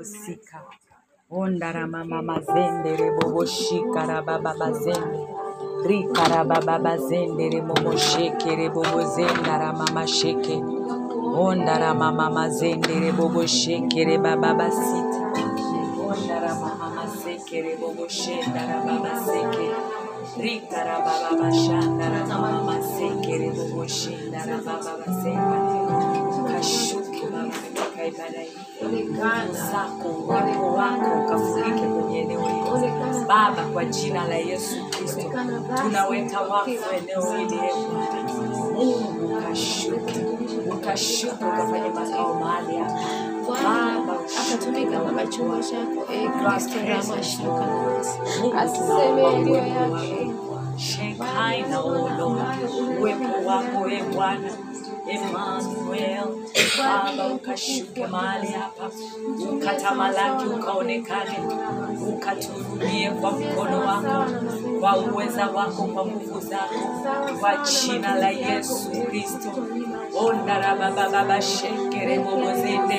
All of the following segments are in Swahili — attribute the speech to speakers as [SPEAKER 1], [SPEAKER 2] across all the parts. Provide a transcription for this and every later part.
[SPEAKER 1] osika ondaramama mazendere boboshikara baba bazende. Rikara baba bazendere boboshekere bobozendara mama sheke. Ondaramama mazendere boboshekere baba basiti ondaramama masekere boboshendara baba seke rikara baba bashandara mama masekere boboshindara baba zako uwepo wako ukafurike kwenye eneo hili. Baba, kwa jina la Yesu Kristo tunaweka wafu eneo hili e Bwana. Mungu ukashuke, ukashuke ukafanye makao mahali hapa. Baba, chombo chako, Kristo na mashirika tunaomba uwepo wako Shekinah, oh Lord, uwepo wako e Bwana Emmanuel, Baba ukashuke mahali hapa, ukatamalaki, ukaonekane, ukatuhudumie kwa mkono wako, kwa uweza wako, kwa nguvu zako, kwa jina la Yesu Kristo. ondarabababa shekere bobozende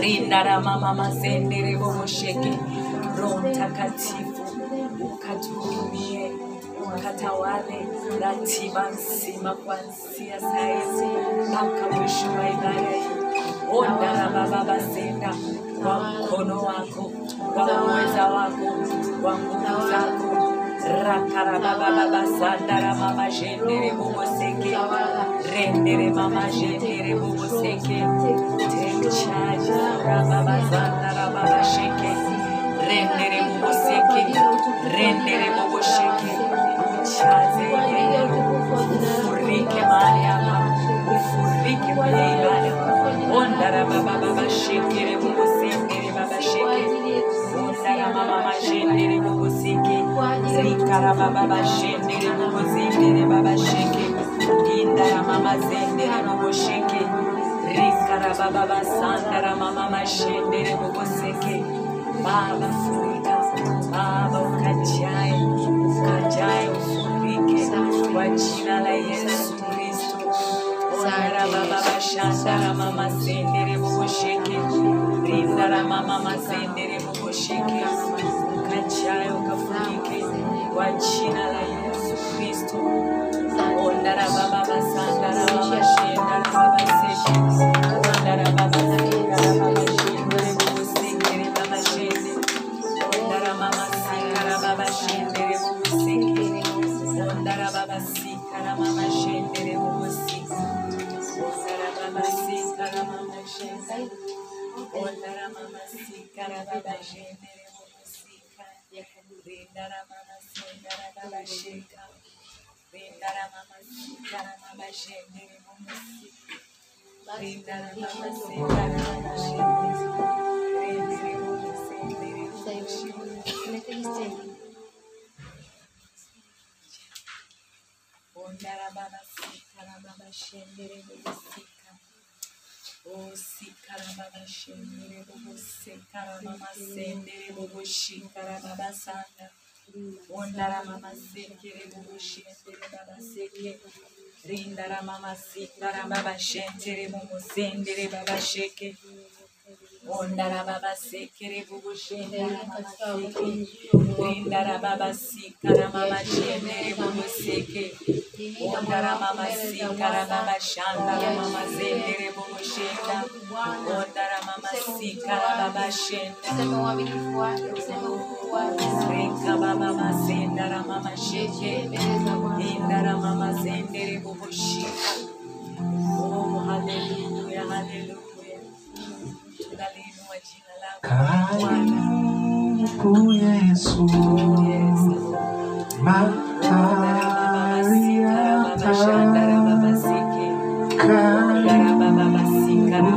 [SPEAKER 1] rindaramamama zendere bobosheke Roho Mtakatifu ukatuhudumie ukatawale ratiba nzima kuanzia saa hizi mpaka mwisho wa ibada hii. Ondara baba basenda kwa mkono wako, kwa uweza wako, kwa nguvu zako. Rakara baba baba sandara mama jendere boboseke rendere mama jendere boboseke take charge rababa sandara baba sheke. Rendere boboseke rendere bobosheke Baba, Baba, Kajai, Kajai, jina la Yesu Kristo Ondara baba bashandara mama sendere bobosheke rindara mama masendere bobosheke ukajae ukafurike kwa jina la Yesu Kristo Ondara baba basandara mama shendara baba seke Ondara baba sendara baba shendere bobosheke baba shende Ondara mama sikara baba shendere shendere Ondara mama sikara baba shendere boboseka Rindara mama sendara baba sheka Rindara mama sikara mama shendere boboseka Rindara mama sendara mama shendere Rendere bobosendere boboseka Ondara baba sikara baba shendere boboseka O sikara baba shendere bobosekara mama sendere boboshikara baba sanda Ondara mama sekere boboshendere baba seke Rindara mama sikara baba shendere bobosendere baba sheke Ondara baba sekere boboshendere mama seke Rindara baba sikara mama shendere boboseke Ondara mama sikara baba shandara mama zendere boboshenda Ondara mama sikara baba shenda Reka baba masendara mama sheke Indara mama zendere boboshika Oh haleluya haleluya Tunaliinua jina lako Bwana
[SPEAKER 2] Karibu Yesu
[SPEAKER 1] Yes Ondara baba masikara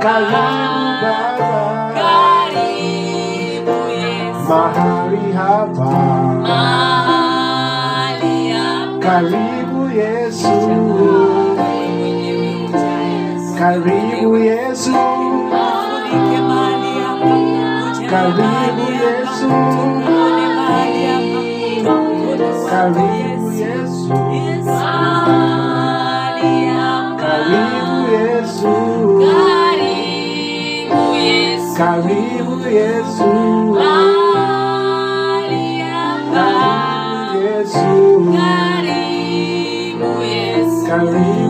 [SPEAKER 1] Kalambara Karibu Yesu mahali haba, mahali hapa
[SPEAKER 2] karibu
[SPEAKER 1] Yesu
[SPEAKER 2] karibu Yesu karibu
[SPEAKER 1] Yesu
[SPEAKER 2] karibu Yesu. Karibu Yesu. Karibu Yesu.
[SPEAKER 1] Yesu
[SPEAKER 2] karibu
[SPEAKER 1] Jesus. bali
[SPEAKER 2] Jesus. Yesu
[SPEAKER 1] Jesus.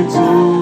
[SPEAKER 1] いつ。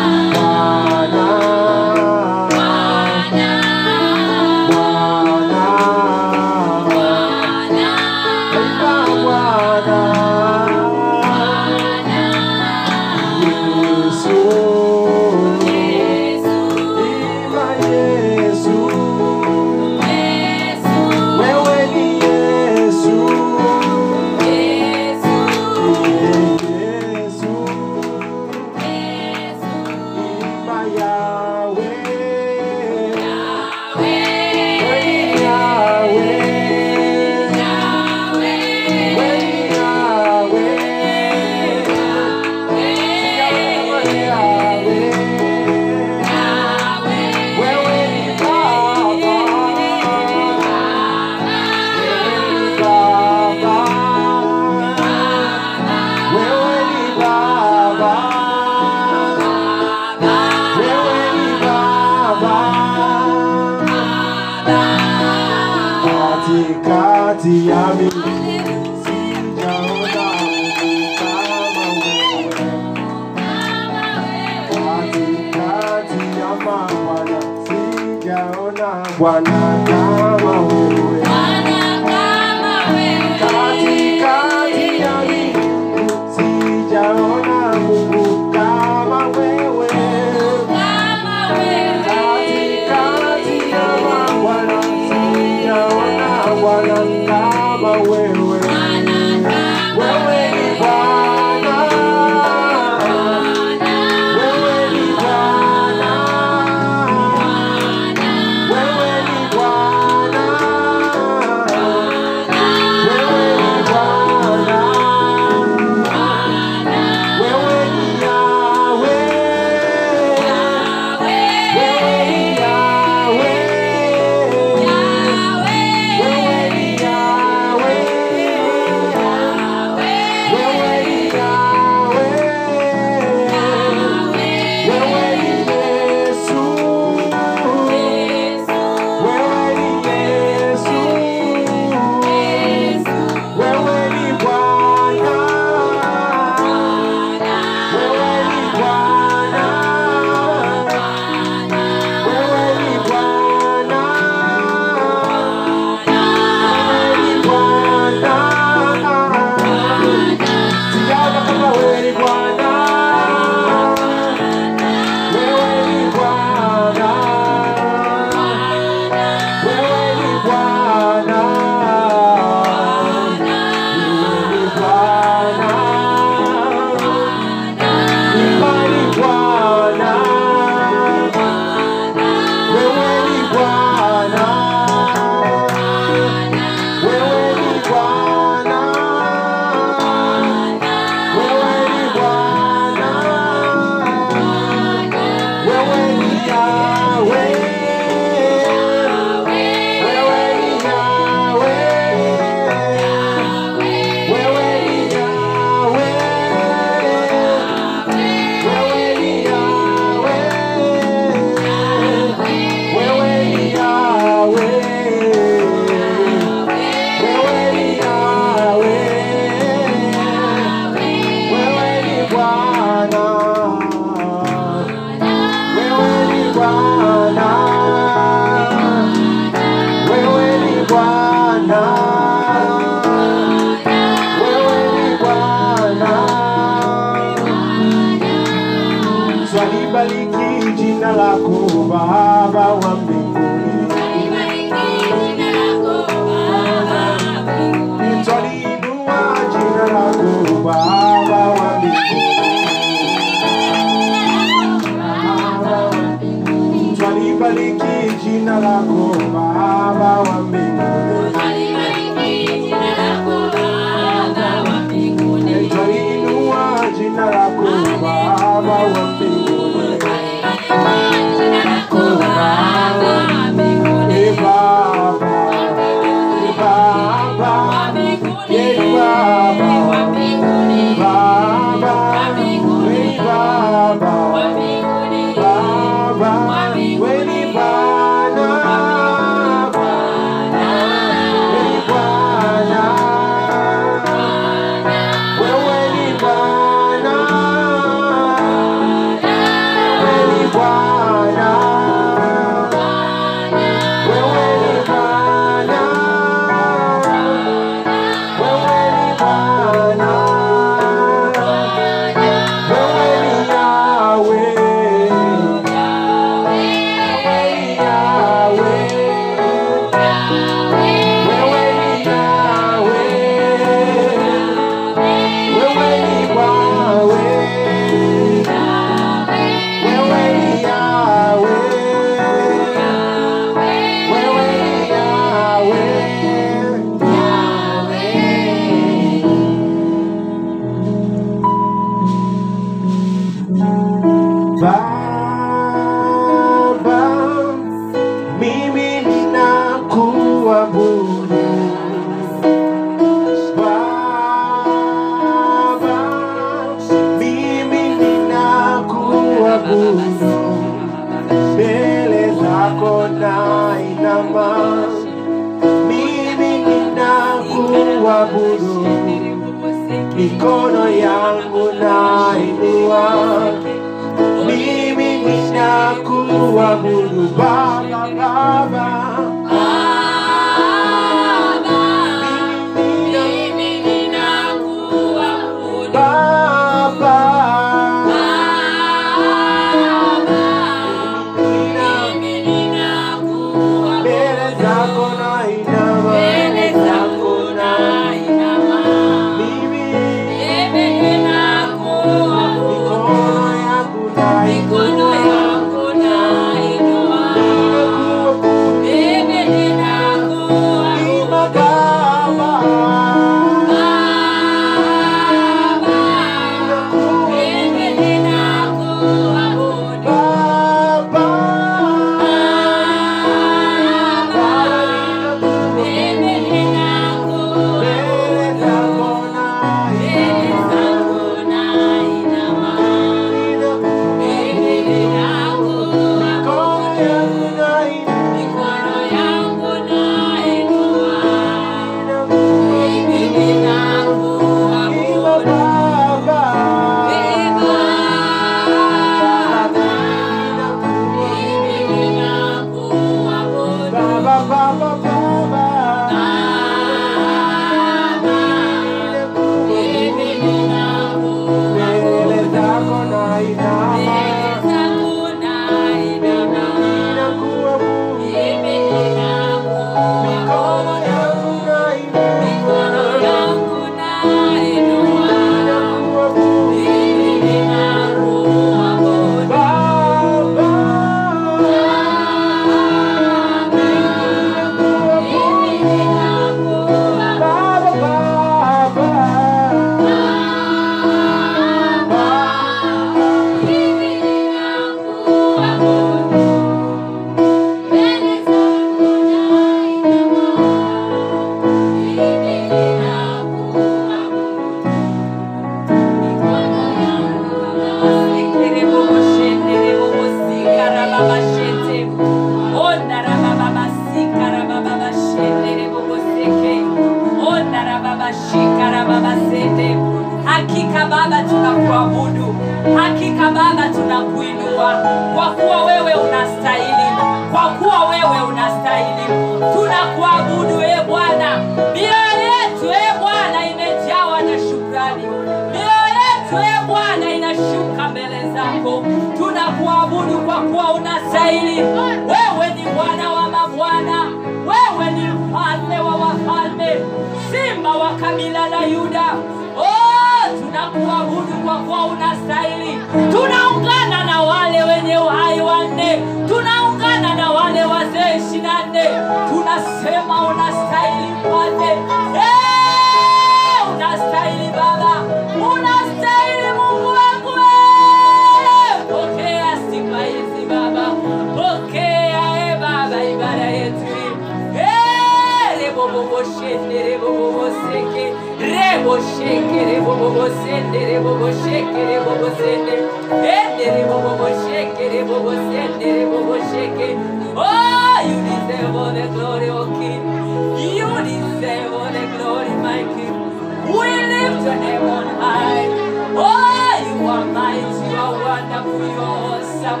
[SPEAKER 1] up for yourself.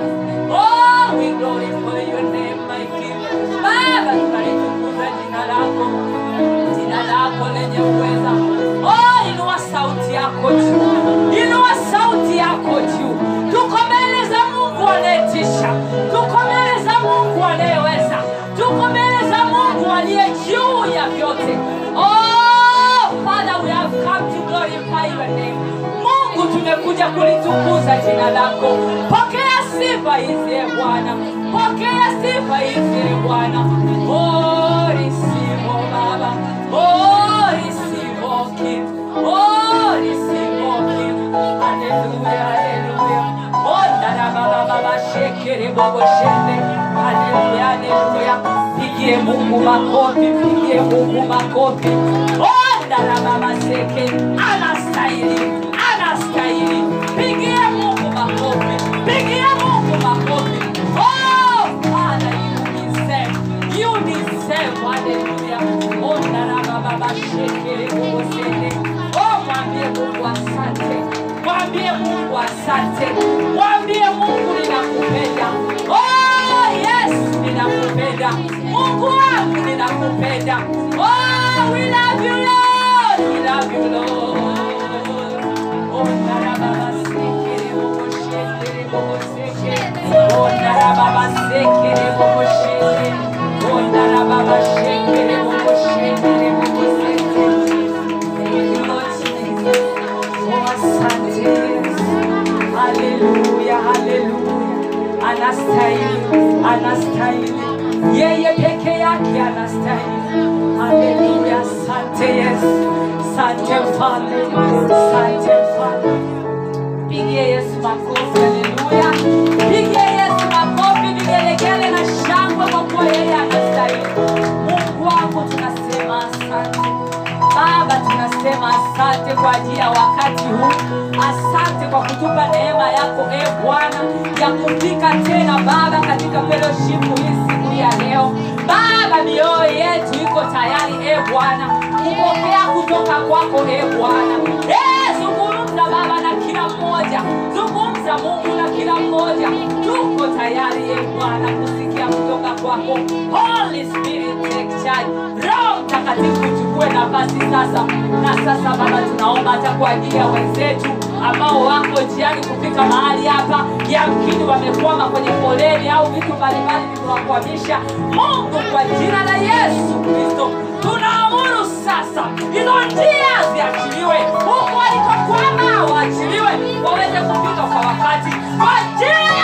[SPEAKER 1] Oh, we glorify your name, my King. Baba, tunalitukuza jina lako, jina lako lenye uweza. Oh, inua sauti yako juu. kuja kulitukuza jina lako. Pokea sifa hizi e Bwana, pokea sifa hizi e Bwana. Oh, Baba, oh receive oh King, oh receive oh King. Baba baba shekere bobo shende. Hallelujah, hallelujah. Pigie Mungu makofi, pigie Mungu makofi. Oh dara baba seke anastahili. Oh yes, ninakupenda Mungu wangu, ninakupenda. Oh, we love you Lord, we love you Lord. Oh, narababa sekere bobo shekere bobo sekere. Oh, narababa sekere bobo shekere. Oh, narababa shekere bobo shekere. Anastahili, anastahili. Yeye peke yake anastahili. Haleluya, asante Yesu. Asante Mfalme, asante Mfalme. Pigie Yesu makofi, haleluya. Tunasema asante kwa ajili ya wakati huu. Asante kwa kutupa neema yako e Bwana ya kufika tena Baba katika fellowship hii siku ya leo. Baba, mioyo yetu iko tayari e Bwana kupokea kutoka kwako e Bwana. Eh, zungumza Baba na kila mmoja, zungumza Mungu na kila mmoja. Tuko tayari e Bwana kusikia kutoka kwako. Holy Spirit. Roho Mtakatifu uchukue nafasi sasa. Na sasa Baba, tunaomba hata kwa ajili ya wenzetu ambao wako njiani kufika mahali hapa, yamkini wamekwama kwenye foleni au vitu mbalimbali vimewakwamisha. Mungu, kwa jina la Yesu Kristo tunaamuru sasa hizo njia ziachiliwe, huku walikokwama waachiliwe, waweze kufika kwa wakati, kwa jina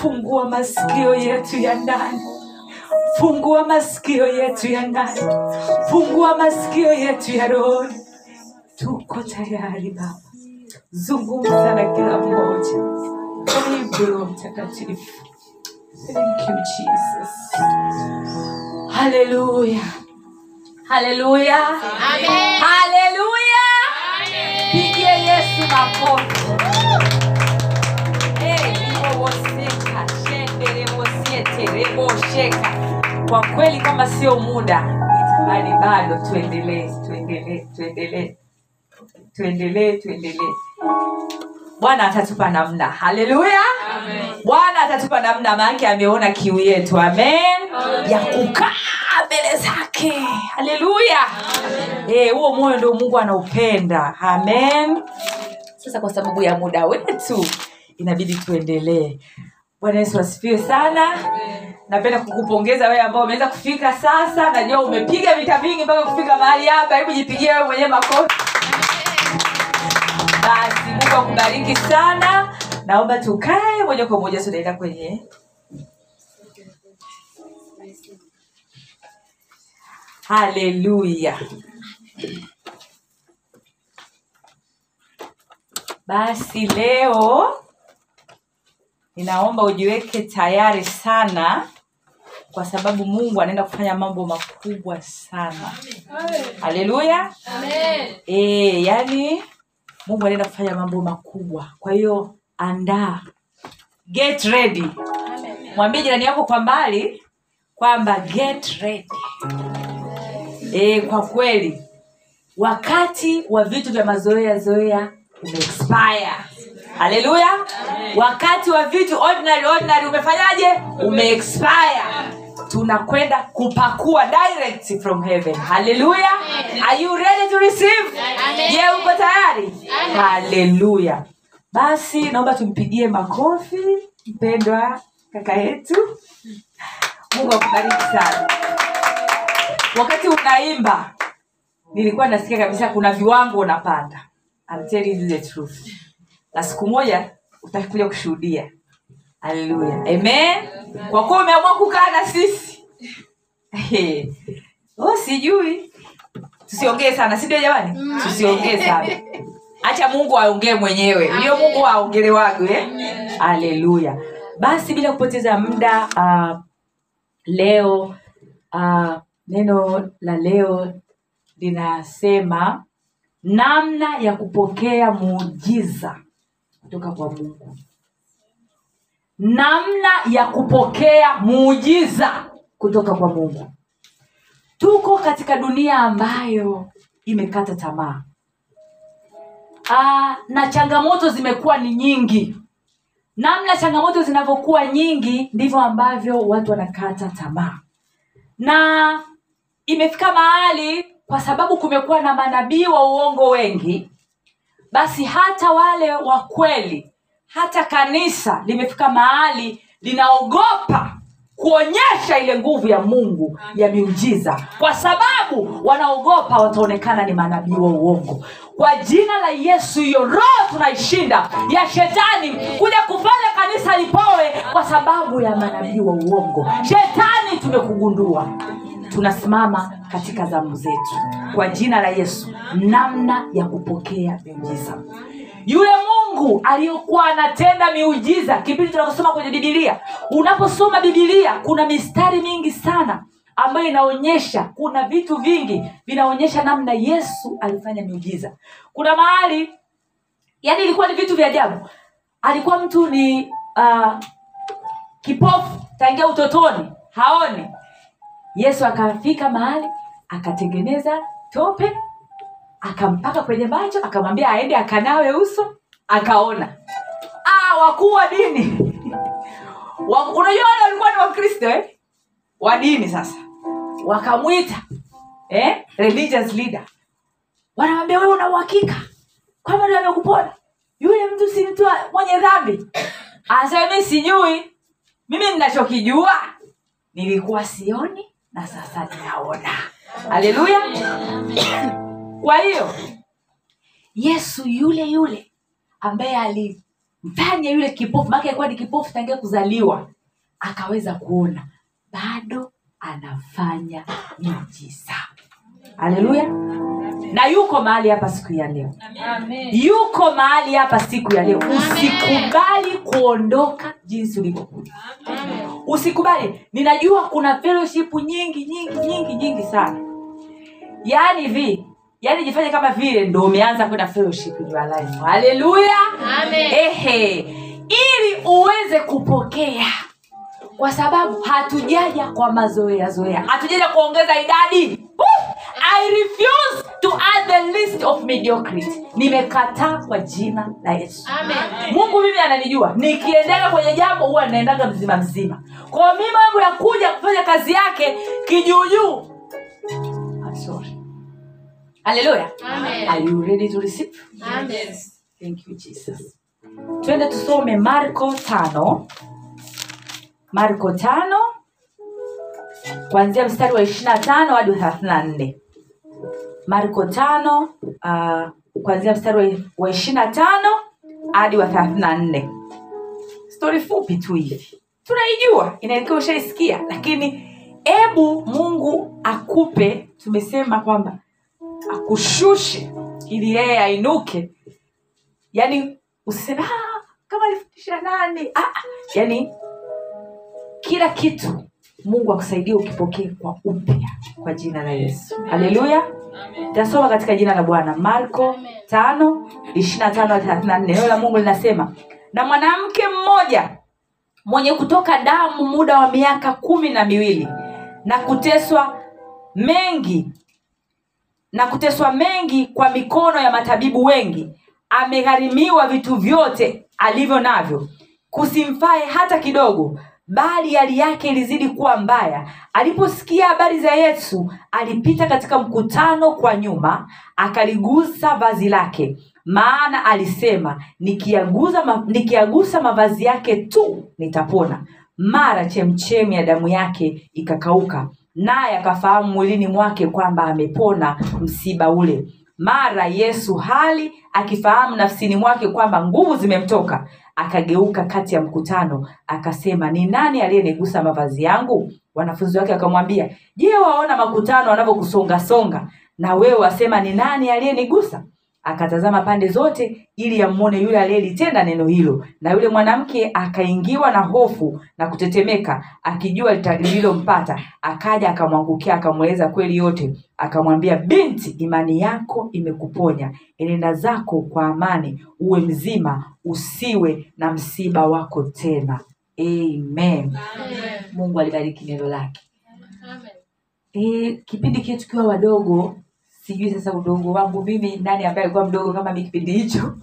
[SPEAKER 1] Fungua masikio yetu ya ndani, fungua masikio yetu ya ndani, fungua masikio yetu ya rohoni. Tuko tayari Baba, zungumza na kila mmoja. Karibu Mtakatifu. Thank you Jesus. Haleluya, haleluya, haleluya. Pigie Yesu makofi. Shenderewosiete, kwa kweli kama sio muda bali bado tuendelee tuendelee tuendelee tuendelee tuendelee. Bwana atatupa namna. Haleluya! Bwana atatupa namna maake ameona kiu yetu. Amen. Ya kukaa mbele zake. Haleluya! Huo huo moyo ndio mungu anaupenda. Amen. Sasa kwa sababu ya muda wetu inabidi tuendelee bwana yesu asifiwe sana. Napenda kukupongeza wewe ambao umeweza kufika sasa najua umepiga vita vingi mpaka kufika mahali hapa. Hebu jipigie wewe mwenyewe makofi. Basi mungu akubariki sana. Naomba tukae moja kwa moja tunaenda kwenye haleluya basi leo ninaomba ujiweke tayari sana kwa sababu mungu anaenda kufanya mambo makubwa sana. Haleluya. E, yani mungu anaenda kufanya mambo makubwa. Kwa hiyo andaa. Get ready. Mwambie jirani yako kwa mbali kwamba get ready. E, kwa kweli. Wakati wa vitu vya mazoea zoea umeexpire haleluya wakati wa vitu ordinary ordinary umefanyaje? Umeexpire. Tunakwenda kupakua direct from heaven. Haleluya are you ready to receive? Je uko tayari? Haleluya basi naomba tumpigie makofi mpendwa kaka yetu. Mungu akubariki sana. Wakati unaimba nilikuwa nasikia kabisa kuna viwango unapanda. I'm telling you the truth na siku moja utakuja kushuhudia. Haleluya. Amen. Kwa kuwa umeamua kukaa na sisi. Oh, sijui. Tusiongee sana sindio jamani? Tusiongee sana. Hacha mungu aongee mwenyewe. Ndio mungu aongelewagwe haleluya. Basi bila kupoteza muda uh, leo uh, neno la leo linasema namna ya kupokea muujiza kutoka kwa mungu. Namna ya kupokea muujiza kutoka kwa mungu. Tuko katika dunia ambayo imekata tamaa. Aa, na changamoto zimekuwa ni nyingi. Namna changamoto zinavyokuwa nyingi ndivyo ambavyo watu wanakata tamaa. Na imefika mahali kwa sababu kumekuwa na manabii wa uongo wengi basi hata wale wa kweli hata kanisa limefika mahali linaogopa kuonyesha ile nguvu ya mungu ya miujiza. Kwa sababu wanaogopa wataonekana ni manabii wa uongo. Kwa jina la yesu hiyo roho tunaishinda ya shetani kuja kufanya kanisa lipoe kwa sababu ya manabii wa uongo. Shetani tumekugundua tunasimama katika zamu zetu. Kwa jina la yesu namna ya kupokea miujiza. Yule mungu aliyokuwa anatenda miujiza kipindi tunakosoma kwenye bibilia unaposoma bibilia kuna mistari mingi sana ambayo inaonyesha kuna vitu vingi vinaonyesha namna yesu alifanya miujiza. Kuna mahali yani ilikuwa ni vitu vya ajabu. Alikuwa mtu ni uh, kipofu tangia utotoni haoni yesu akafika mahali akatengeneza tope akampaka kwenye macho akamwambia aende akanawe uso akaona. Ah, wakuu wa dini. Unajua wale walikuwa ni wakristo eh? wa dini sasa. Wakamwita eh? religious leader. Wanamwambia wewe una uhakika kwamba ndio amekupona? Yule mtu si mtu mwenye dhambi. Anasema mi sijui. Mimi ninachokijua nilikuwa sioni na sasa ninaona. Haleluya. Kwa hiyo yesu yule yule ambaye alimfanya yule kipofu maake alikuwa ni kipofu tangia kuzaliwa akaweza kuona bado anafanya miujiza. Haleluya na yuko mahali hapa siku ya leo. Yuko mahali hapa siku ya leo. Usikubali kuondoka jinsi ulivyokuja. Usikubali. Ninajua kuna fellowship nyingi nyingi nyingi nyingi sana. Yaani hivi yaani jifanye kama vile ndo umeanza kwenda fellowship in your life. Haleluya ehe. Ili uweze kupokea. Kwa sababu hatujaja kwa mazoea zoea. Hatujaja kuongeza idadi. Woo! I refuse to add the list of mediocrity. Nimekataa kwa jina la yesu.
[SPEAKER 2] Amen.
[SPEAKER 1] mungu mimi ananijua. Nikiendaga kwenye jambo huwa naendaga mzima mzima. Kwa mimi mambo ya kuja kufanya kazi yake kijuujuu. I'm sorry. Hallelujah.
[SPEAKER 2] Amen.
[SPEAKER 1] are you ready to receive?
[SPEAKER 2] Amen.
[SPEAKER 1] thank you jesus. Twende tusome marko tano. Marko tano kuanzia mstari wa ishiri na tano hadi wa thelathini na nne marko tano uh, kuanzia mstari wa- wa ishiri na tano hadi wa thelathini na nne. Stori fupi tu hivi. Tunaijua inaelekea ushaisikia lakini ebu mungu akupe tumesema kwamba akushushe ili yeye ainuke. Yani usiseme "Ah, kama alifundisha nani ah, ah." yani kila kitu mungu akusaidie ukipokee kwa upya kwa jina la yesu. Haleluya tasoma katika jina la bwana. Marko tano ishirina tano thelathini na nne. Neno la mungu linasema na mwanamke mmoja mwenye kutoka damu muda wa miaka kumi na miwili na kuteswa mengi na kuteswa mengi kwa mikono ya matabibu wengi amegharimiwa vitu vyote alivyo navyo kusimfae hata kidogo bali hali yake ilizidi kuwa mbaya. Aliposikia habari za yesu alipita katika mkutano kwa nyuma akaligusa vazi lake. Maana alisema nikiaguza nikiagusa mavazi yake tu nitapona. Mara chemchemi ya damu yake ikakauka naye akafahamu mwilini mwake kwamba amepona msiba ule. Mara yesu hali akifahamu nafsini mwake kwamba nguvu zimemtoka akageuka kati ya mkutano akasema ni nani aliyenigusa mavazi yangu? Wanafunzi wake wakamwambia je waona makutano wanavyokusongasonga? Na wewe wasema ni nani aliyenigusa akatazama pande zote ili amuone yule aliyelitenda neno hilo. Na yule mwanamke akaingiwa na hofu na kutetemeka akijua lililompata. Akaja akamwangukia akamweleza kweli yote. Akamwambia binti imani yako imekuponya. Enenda zako kwa amani uwe mzima usiwe na msiba wako tena. Amen. Mungu alibariki neno lake. E, kipindi kile tukiwa wadogo sijui sasa udogo wangu mimi nani ambaye alikuwa mdogo kama mi kipindi hicho.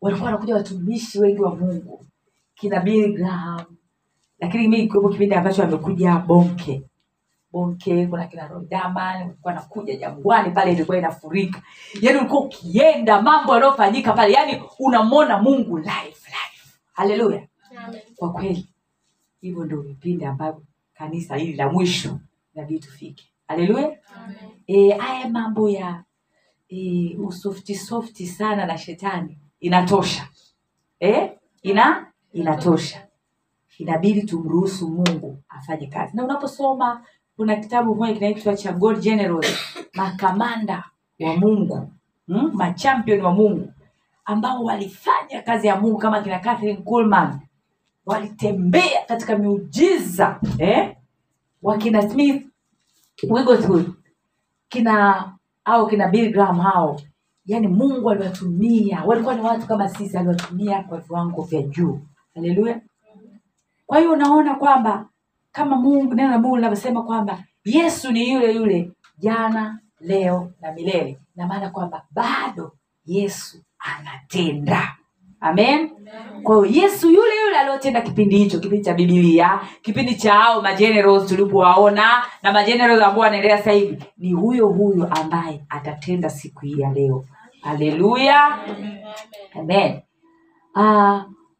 [SPEAKER 1] Walikuwa wanakuja watumishi wengi wa mungu. Kina Billy Graham. Lakini mi kiwepo kipindi ambacho amekuja bonke. Bonke kuna kina rodaman ulikuwa nakuja jangwani pale ilikuwa inafurika. Yaani ulikuwa ukienda mambo yanayofanyika pale yaani unamwona mungu live live. Haleluya. Kwa kweli hivyo ndio vipindi ambavyo kanisa hili la mwisho inabidi tufike haleluya e, haya mambo ya e, usofti softi sana na shetani. Inatosha. E, ina inatosha. Inabidi tumruhusu mungu afanye kazi. Na unaposoma kuna kitabu moja kinaitwa cha god generals makamanda wa mungu. Mm? machampion wa mungu. Ambao walifanya kazi ya mungu kama kina Catherine Kuhlman. Walitembea katika miujiza eh? wakina smith Wigglesworth kina au kina Billy hao. Yani mungu aliwatumia. Walikuwa ni watu kama sisi aliwatumia kwa viwango vya juu. Haleluya. Kwa hiyo unaona kwamba kama mungu neno la mungu linavyosema kwamba yesu ni yule yule jana leo na milele. Na maana kwamba bado yesu anatenda amen. Kwa yesu yule yule aliyotenda kipindi hicho kipindi cha bibilia kipindi cha ao magenerals tulipowaona na magenerals ambao wanaendelea sasa ni huyo huyo ambaye atatenda siku hii ya leo. Haleluya amen.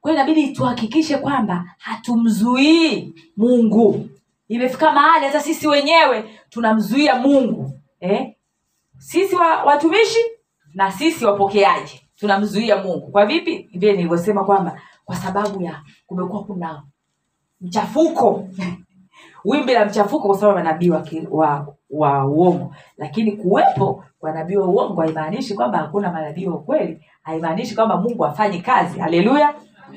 [SPEAKER 1] Hiyo inabidi tuhakikishe kwamba hatumzuii mungu. Imefika mahali hata sisi wenyewe tunamzuia mungu eh? sisi wa, watumishi na sisi wapokeaji tunamzuia mungu. Kwa vipi? Vile nilivyosema kwamba kwa sababu ya kumekuwa kuna mchafuko. Wimbi la mchafuko kwa sababu manabii wa, wa, wa uongo. Lakini kuwepo kwa nabii wa uongo haimaanishi kwamba hakuna manabii wa ukweli haimaanishi kwamba mungu hafanyi kazi. Haleluya!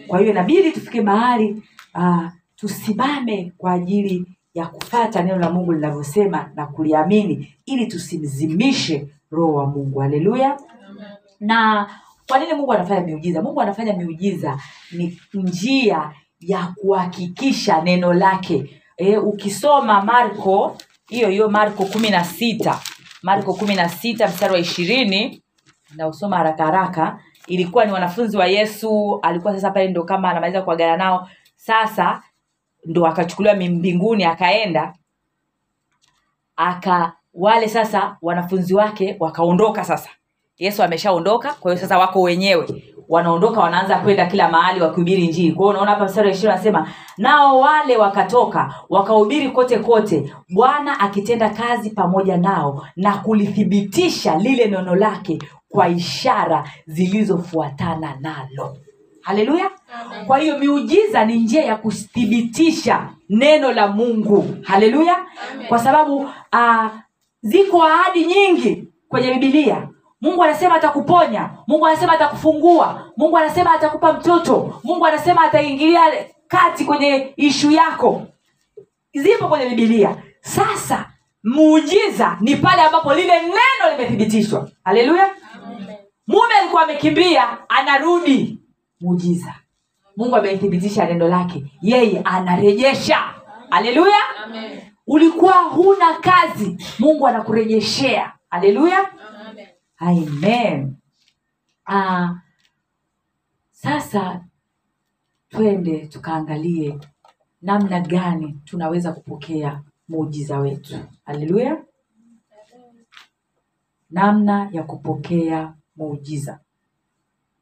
[SPEAKER 1] Kwa hiyo inabidi tufike mahali uh, tusimame kwa ajili ya kufata neno la mungu linavyosema na kuliamini ili tusimzimishe roho wa mungu. Haleluya! Na kwa nini mungu anafanya miujiza? Mungu anafanya miujiza ni njia ya kuhakikisha neno lake. E, ukisoma marko hiyo hiyo marko kumi na sita marko kumi na sita mstari wa ishirini nausoma haraka haraka. Ilikuwa ni wanafunzi wa yesu alikuwa sasa pale ndo kama anamaliza kuagana nao sasa ndo akachukuliwa mbinguni akaenda aka wale sasa wanafunzi wake wakaondoka sasa yesu ameshaondoka kwa hiyo sasa wako wenyewe. Wanaondoka wanaanza kwenda kila mahali wakihubiri njii kwa hiyo unaona hapa mstari wa ishirini anasema nao wale wakatoka wakahubiri kote kote bwana akitenda kazi pamoja nao na kulithibitisha lile neno lake kwa ishara zilizofuatana nalo. Haleluya! Kwa hiyo miujiza ni njia ya kuthibitisha neno la mungu. Haleluya! Kwa sababu uh, ziko ahadi nyingi kwenye bibilia mungu anasema atakuponya mungu anasema atakufungua mungu anasema atakupa mtoto mungu anasema ataingilia kati kwenye ishu yako. Zipo kwenye bibilia sasa muujiza ni pale ambapo lile neno limethibitishwa. Haleluya. Mume alikuwa amekimbia anarudi. Muujiza. Mungu amethibitisha neno lake. Yeye anarejesha. Haleluya. Ulikuwa huna kazi mungu anakurejeshea. Haleluya amen. Ah, sasa twende tukaangalie namna gani tunaweza kupokea muujiza wetu. Haleluya. Namna ya kupokea muujiza.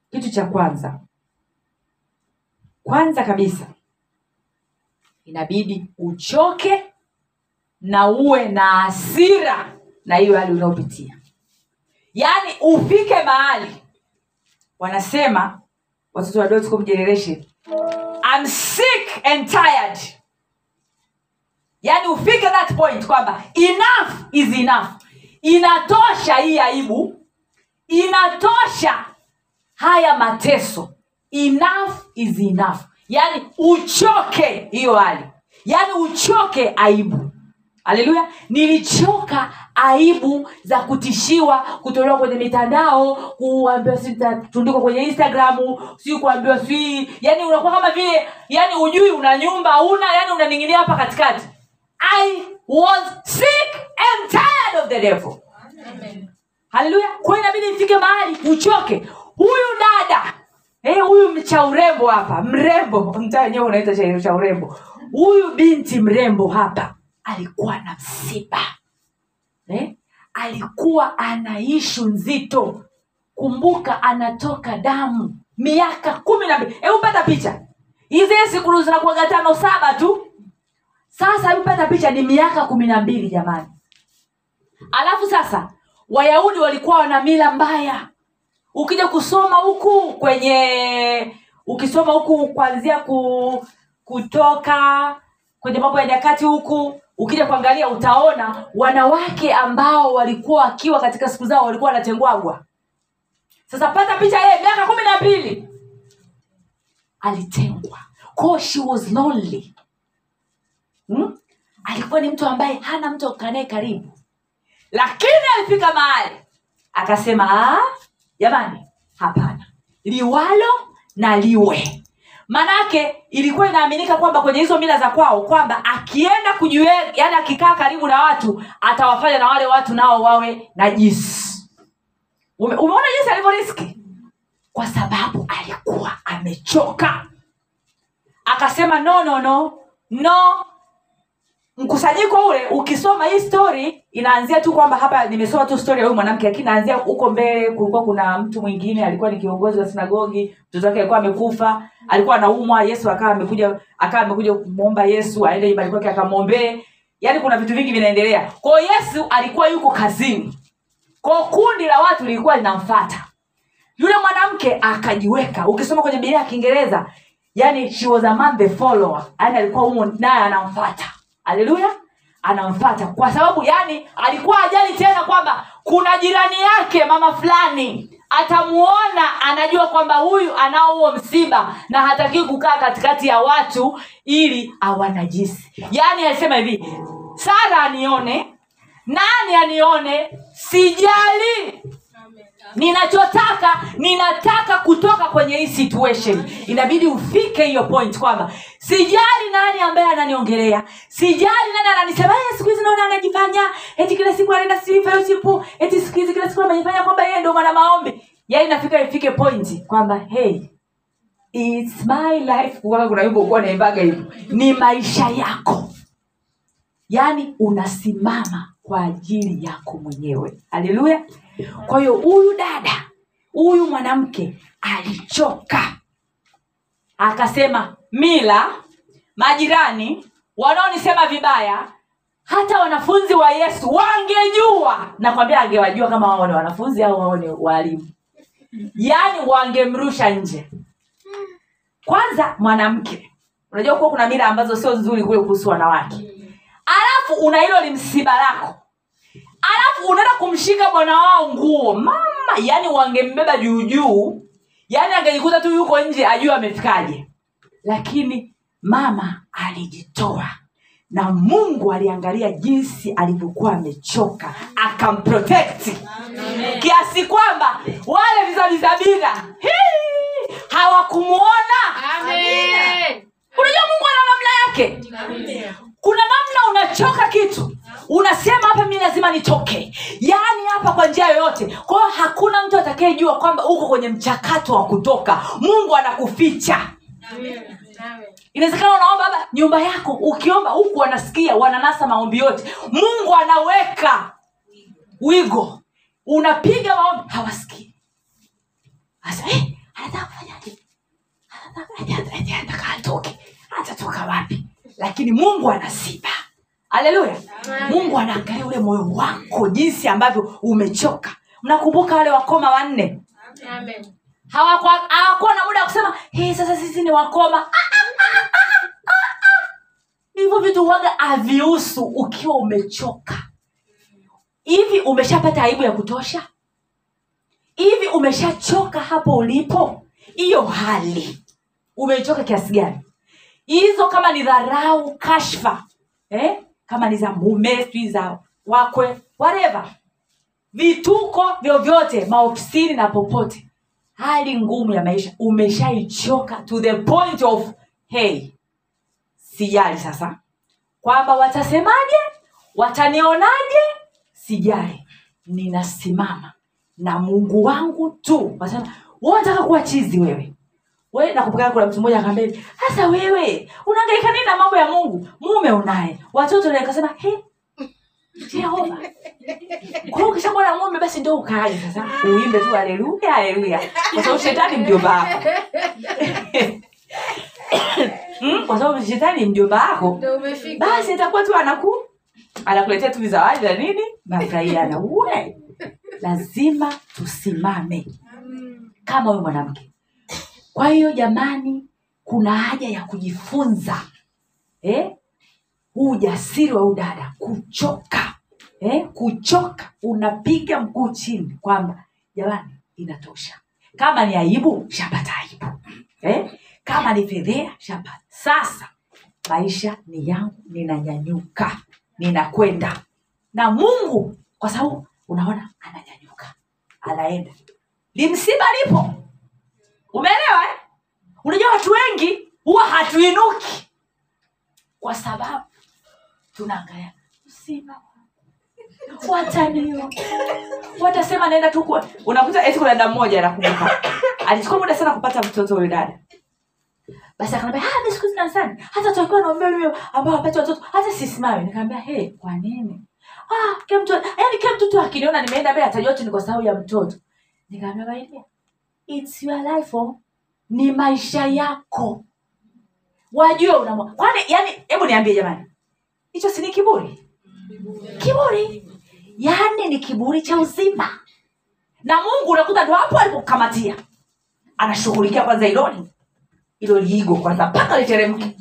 [SPEAKER 1] Kitu cha kwanza. Kwanza kabisa inabidi uchoke na uwe na hasira na hiyo hali unayopitia yaani ufike mahali wanasema watoto wa dotcom generation. I'm sick and tired. Yaani ufike that point kwamba enough is enough. Inatosha hii aibu. Inatosha haya mateso. Enough is enough. Yaani uchoke hiyo hali. Yaani uchoke aibu haleluya nilichoka aibu za kutishiwa kutolewa kwenye mitandao kuambiwa sitatundikwa kwenye instagramu si kuambiwa si yani unakuwa kama vile yani ujui una nyumba una yani unaning'inia hapa katikati. I was sick and tired of the devil. Haleluya kwayo inabidi nifike mahali uchoke. Huyu dada eh, huyu cha urembo hapa mrembo mtaa wenyewe unaita cha cha urembo. Huyu binti mrembo hapa alikuwa na msiba. Eh? alikuwa ana ishu nzito. Kumbuka anatoka damu miaka kumi na mbili. Hebu pata picha. Hizi sikulu zinakuaga tano saba tu. Sasa hebu pata picha ni miaka kumi na mbili jamani. Alafu sasa wayahudi walikuwa wana mila mbaya. Ukija kusoma huku kwenye ukisoma huku kuanzia ku, kutoka kwenye mambo ya nyakati huku ukija kuangalia utaona wanawake ambao walikuwa wakiwa katika siku zao walikuwa wanatengwagwa sasa pata picha yeye miaka kumi na mbili. Alitengwa. Kwa she was lonely. Hmm? alikuwa ni mtu ambaye hana mtu akanae karibu. Lakini alifika mahali akasema "Ah, jamani hapana. Liwalo na liwe manake ilikuwa inaaminika kwamba kwenye hizo mila za kwao kwamba akienda kujiwe yani akikaa karibu na watu atawafanya na wale watu nao wawe najisi. Ume, umeona jinsi alivyoriski kwa sababu alikuwa amechoka. Akasema no no no. No mkusanyiko ule ukisoma hii story inaanzia tu kwamba hapa nimesoma tu story ya huyu mwanamke lakini naanzia huko mbele kulikuwa kuna mtu mwingine alikuwa ni kiongozi wa sinagogi mtoto wake alikuwa amekufa alikuwa anaumwa yesu akawa amekuja akawa amekuja kumwomba yesu aende nyumbani kwake akamwombee. Yaani kuna vitu vingi vinaendelea. Kwao yesu alikuwa yuko kazini. Kwao kundi la watu lilikuwa linamfata yule mwanamke akajiweka. Ukisoma kwenye bilia ya kiingereza yani she was among the follower. Yani alikuwa humo naye anamfata haleluya. Anamfata kwa sababu yani alikuwa ajali tena kwamba kuna jirani yake mama fulani. Atamuona anajua kwamba huyu anao huo msiba na hatakii kukaa katikati ya watu ili awanajisi. Yaani alisema hivi sara anione nani anione? Sijali. Ninachotaka ninataka kutoka kwenye hii situation. Inabidi ufike hiyo point kwamba sijali nani ambaye ananiongelea. Sijali nani ananisema "Eh, siku hizi naona anajifanya eti kila siku anaenda sijui eti siku hizi kila siku amejifanya kwamba yeye ndo mwana maombi. Yaani nafika ifike pointi kwamba hey it's my life. Kuwa naimbaga hivyo ni maisha yako. Yaani unasimama kwa ajili yako mwenyewe. Haleluya. Kwa hiyo huyu dada huyu mwanamke alichoka akasema mila majirani wanaonisema vibaya hata wanafunzi wa yesu wangejua. Nakwambia angewajua kama wao ni wanafunzi au wao ni walimu. Yaani wangemrusha nje. Kwanza mwanamke. Unajua kuwa kuna mila ambazo sio nzuri kule kuhusu wanawake. Alafu una hilo limsiba lako. Alafu unaenda kumshika bwana wao nguo. Mama yani wangembeba juu yani angejikuta tu yuko nje ajue amefikaje. Lakini mama alijitoa na mungu aliangalia jinsi alivyokuwa amechoka akamprotekti kiasi kwamba wale vizabizabira hawakumuona. Unajua mungu ana namna yake kuna namna unachoka kitu unasema hapa mi lazima nitoke. Yaani hapa kwa njia yoyote. Kwayo hakuna mtu atakayejua kwamba uko kwenye mchakato wa kutoka. Mungu anakuficha. Inawezekana unaomba baba nyumba yako. Ukiomba huku wanasikia wananasa maombi yote. Mungu anaweka wigo. Unapiga maombi hawasikii. Eh, anataka kufanyaje anataka atoke. Atatoka wapi lakini mungu anasiba haleluya. Mungu anaangalia ule moyo wako jinsi ambavyo umechoka. Mnakumbuka wale wakoma wanne? Hawakuwa hawakuwa na muda wa kusema hey, sasa sisi ni wakoma. Ah, ah, ah, hivyo vitu waga havihusu ukiwa umechoka. Hivi umeshapata aibu ya kutosha? Hivi umeshachoka hapo ulipo? Hiyo hali. Umeichoka kiasi gani hizo kama ni dharau kashfa eh? kama ni za mume sijui za wakwe whatever. Vituko vyovyote maofisini na popote. Hali ngumu ya maisha. Umeshaichoka to the point of hey sijali sasa. Kwamba watasemaje? Watanionaje? Sijali. Ninasimama. Na mungu wangu tu. Wasema wewe kuwa chizi wewe we nakumbuka kuna mtu mmoja akaambia hivi sasa wewe unaangaika nini na mambo ya mungu? Mume unaye watoto naye kasema he jehova. Kwa mume basi ndo ukaaje sasa uimbe tu haleluya haleluya. Kwa sababu shetani mjomba wako Mm, kwa sababu shetani mjomba wako basi atakuwa tu anaku anakuletea tu vizawadi na nini nafurahiana we lazima tusimame. Kama huyu mwanamke kwa hiyo jamani kuna haja ya kujifunza eh? huu ujasiri wa udada kuchoka eh? kuchoka unapiga mguu chini kwamba jamani inatosha kama ni aibu shapata aibu eh? kama ni fedhea shapata sasa maisha ni yangu ninanyanyuka ninakwenda na mungu kwa sababu unaona ananyanyuka anaenda limsiba lipo umeelewa eh? unajua watu wengi huwa hatuinuki kwa sababu tunaangalia msiba watanio watasema naenda tu unakuta eti kuna dada mmoja nakumbuka alichukua muda sana kupata mtoto huyo dada. Basi akanambia "Ah, mimi siku kanisani hata tukiwa naombea mimi ambao wapate watoto hata sisimame nikamwambia hey kwa nini? Ah kila mtoto yani kila mtoto akiniona nimeenda mbele atajua tu ni kwa sababu ya mtoto. Nikamwambia baidia it's your life oh. ni maisha yako. Wajue unamwa. Kwani yani hebu niambie jamani. Hicho si ni kiburi? Kiburi. Yaani ni kiburi cha uzima. Na mungu unakuta ndo hapo alipokamatia. Anashughulikia kwanza iloni ilo liigo kwanza mpaka literemke.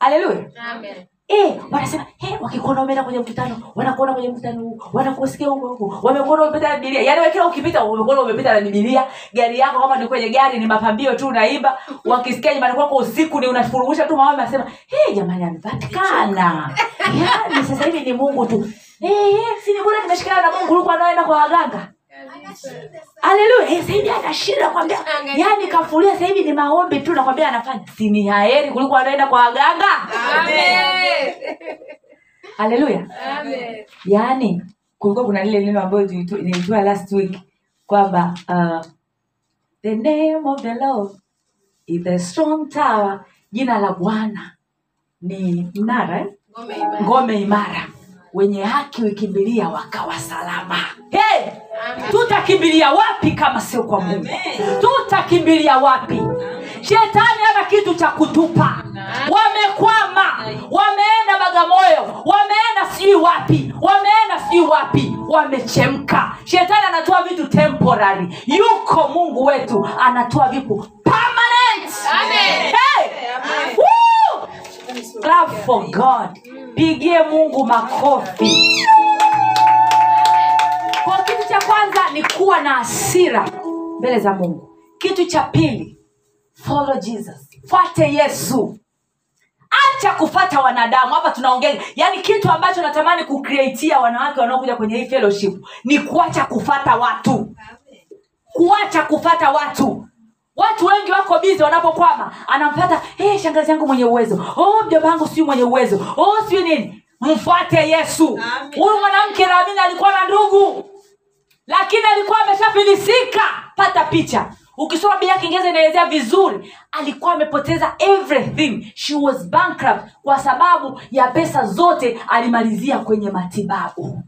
[SPEAKER 1] Haleluya
[SPEAKER 2] Amen.
[SPEAKER 1] Eh, wanasema hey, wakikuona umeenda kwenye mkutano wanakuona kwenye mkutano huu wanakusikia huko huko wamekuona umepita na yaani wewe kila ukipita wamekuona umepita na bibilia gari yako kama ni kwenye gari ni mapambio tu unaimba wakisikia nyumbani kwako usiku ni unafurugusha tu mawame asema hey, jamani amepatikana. Yaani sasa hivi ni mungu tu. Hey, hey, si ni bora nimeshikana na mungu ulikuwa anaenda kwa waganga haleluya Eh, sasa hivi ana kwambia yaani kafulia sasa hivi ni maombi tu nakwambia anafanya si ni haheri kuliko anaenda kwa waganga
[SPEAKER 2] Amen.
[SPEAKER 1] haleluya
[SPEAKER 2] Amen.
[SPEAKER 1] yaani kulikuwa kuna lile neno ambayo nilitoa last week kwamba uh, the name of the lord is a strong tower jina la bwana ni mnara eh?
[SPEAKER 2] Ngome imara.
[SPEAKER 1] ngome imara wenye haki wikimbilia wakawa salama hey! tutakimbilia wapi kama sio kwa mungu? Tutakimbilia wapi? Shetani ana kitu cha kutupa. Wamekwama. Wameenda bagamoyo. Wameenda sijui wapi. Wameenda sijui wapi. Wamechemka. Shetani anatoa vitu temporary. Yuko mungu wetu anatoa vitu permanent.
[SPEAKER 2] Amen.
[SPEAKER 1] hey!
[SPEAKER 2] Amen.
[SPEAKER 1] Woo! Clap for god. Pigie mungu makofi. Kwa kitu cha kwanza ni kuwa na hasira mbele za mungu. Kitu cha pili follow jesus. Fuate yesu. Acha kufata wanadamu. Hapa tunaongea yani, kitu ambacho natamani kukreatia wanawake wanaokuja kwenye hii fellowship ni kuacha kufata watu. Kuacha kufata watu watu wengi wako bizi wanapokwama anamfata hey, shangazi yangu mwenye uwezo. Oh, mjomba wangu siu mwenye uwezo. Oh, siu nini? Mfuate yesu. Huyu mwanamke naamini alikuwa na ndugu lakini alikuwa ameshafilisika. Pata picha. Ukisoma biblia ya kiingereza inaelezea vizuri alikuwa amepoteza everything. She was bankrupt kwa sababu ya pesa zote alimalizia kwenye matibabu.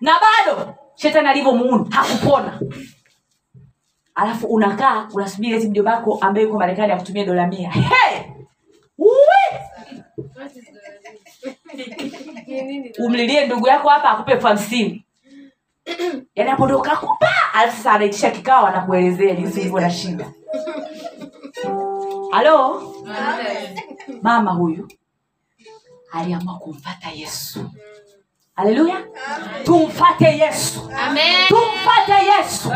[SPEAKER 1] Na bado shetani alivyomuuni hakupona alafu unakaa unasubiri eti mjomba wako ambaye yuko marekani akutumia dola mia. Hey! Umlilie ndugu yako hapa akupe elfu hamsini. Yaani hapo ndo kakupa. Alafu sasa anaitisha kikao anakuelezea jinsi ulivyo na shida. Halo? Mama huyu aliamua kumfata yesu haleluya tumfate yesu.
[SPEAKER 2] Amen.
[SPEAKER 1] tumfate yesu.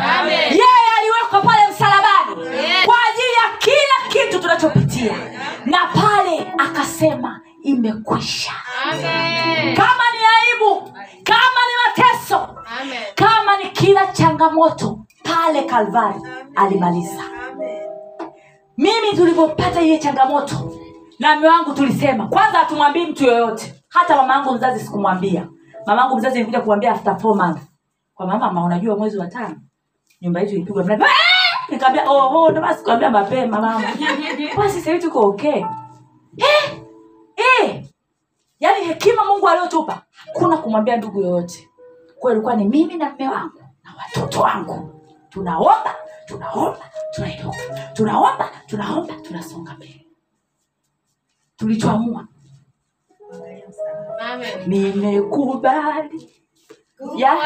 [SPEAKER 1] Yeye aliwekwa pale msalabani
[SPEAKER 2] Amen.
[SPEAKER 1] kwa ajili ya kila kitu tunachopitia. Na pale akasema imekwisha.
[SPEAKER 2] Amen.
[SPEAKER 1] kama ni aibu kama ni mateso
[SPEAKER 2] Amen.
[SPEAKER 1] kama ni kila changamoto pale kalvari alimaliza. Mimi tulivyopata ile changamoto na mme wangu tulisema kwanza hatumwambii mtu yoyote. Hata mama yangu mzazi sikumwambia mama yangu mzazi alikuja kuambia after four months. Kwa mama unajua mwezi wa tano nyumba yetu ilipigwa mradi "Ah!" nikamwambia oh oh ndo basi kuambia mapema mama. Basi sasa hivi tuko okay. Eh! Eh! Yaani hekima mungu aliyotupa hakuna kumwambia ndugu yoyote. Kwa hiyo ilikuwa ni mimi na mme wangu na watoto wangu. Tunaomba tunaomba tunainuka tunaomba tunaomba tunasonga mbele. Tulichoamua. Nimekubali. Ya,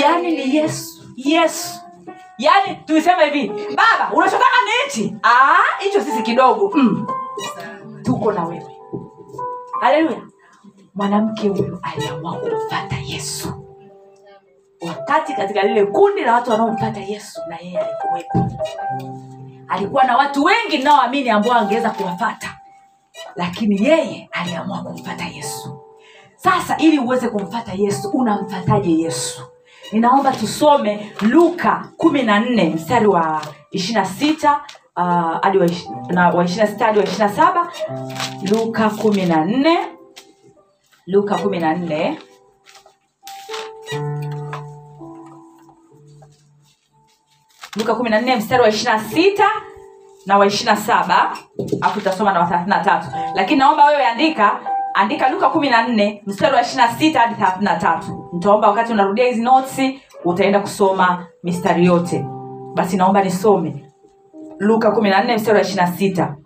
[SPEAKER 1] yani ni yesu. Yesu. Yaani tulisema hivi baba unachotaka ni hichi? Ah, hicho sisi kidogo. Mm. tuko na wewe. Haleluya mwanamke huyu aliamua kumpata yesu. Wakati katika lile kundi la watu wanaompata yesu na yeye alikuwepo. Alikuwa na watu wengi naoamini ambao angeweza kuwapata. Lakini yeye aliamua kumpata yesu sasa ili uweze kumfata yesu unamfataje yesu? Ninaomba tusome luka kumi na nne mstari wa ishirina sita uh, hadi na- wa ishirina sita hadi wa ishirina saba. Luka kumi na nne. Luka kumi na nne. Luka kumi na nne mstari wa ishirina sita na wa ishirina saba. Afu tutasoma na wa thelathini na tatu. Lakini naomba wewe andika andika luka kumi na nne mstari wa ishirina sita hadi thelathini na tatu. Nitaomba wakati unarudia hizi notes utaenda kusoma mistari yote. Basi naomba nisome. Luka kumi na nne mstari wa ishirina sita.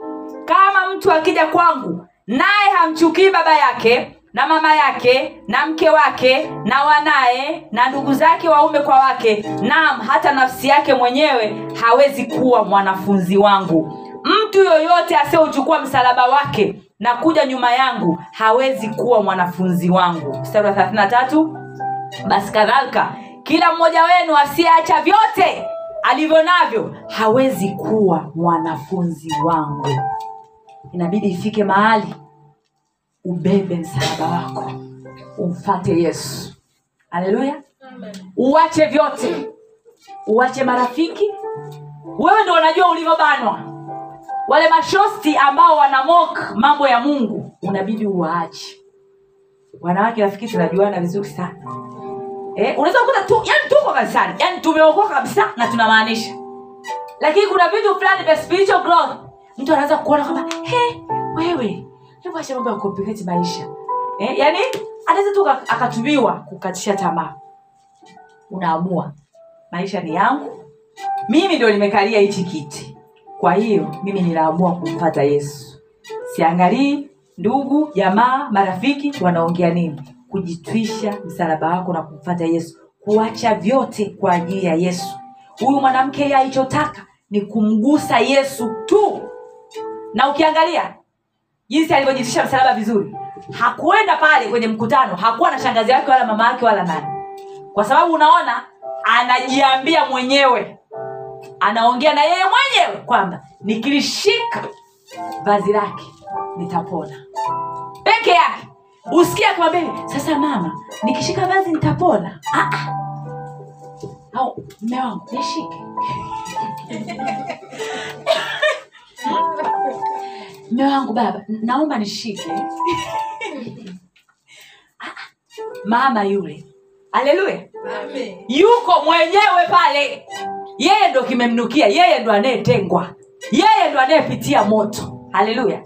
[SPEAKER 1] Kama mtu akija kwangu naye hamchukii baba yake na mama yake na mke wake na wanaye na ndugu zake waume kwa wake nam hata nafsi yake mwenyewe hawezi kuwa mwanafunzi wangu. Mtu yoyote asiyeuchukua msalaba wake na kuja nyuma yangu hawezi kuwa mwanafunzi wangu. Mstari wa 33 basi kadhalika kila mmoja wenu asiyeacha vyote alivyo navyo hawezi kuwa mwanafunzi wangu. Inabidi ifike mahali ubebe msalaba wako umfate yesu. Haleluya. Uache vyote. Uache marafiki. Wewe ndo unajua ulivyobanwa wale mashosti ambao wanamok mambo ya mungu unabidi uwaache. Wanawake rafiki tunajuana vizuri sana. Eh, unaweza kukuta tu yani tuko kanisani. Yani tumeokoka kabisa na tunamaanisha. Lakini kuna vitu fulani vya spiritual growth. Mtu anaweza kuona kwamba wewe hebu mambo ya complicate maisha. Eh, yani anaweza tu akatumiwa kukatisha tamaa. Unaamua. Maisha ni yangu. Mimi ndio nimekalia hichi kiti kwa hiyo mimi ninaamua kumfata yesu. Siangalii ndugu jamaa marafiki wanaongea nini. Kujitwisha msalaba wako na kumfata yesu. Kuacha vyote kwa ajili ya yesu. Huyu mwanamke yeye alichotaka ni kumgusa yesu tu. Na ukiangalia jinsi alivyojitwisha msalaba vizuri hakuenda pale kwenye mkutano hakuwa na shangazi yake wala mama yake wala nani. Kwa sababu unaona anajiambia mwenyewe anaongea na yeye mwenyewe kwamba nikilishika vazi lake nitapona. Peke yake. Usikia akamwambia sasa mama nikishika vazi nitapona. Ah, ah. au mme wangu nishike. Mme wangu baba naomba nishike. Ah, mama yule. Haleluya yuko mwenyewe pale yeye ndo kimemnukia yeye ndo anayetengwa yeye ndo anayepitia moto. Haleluya.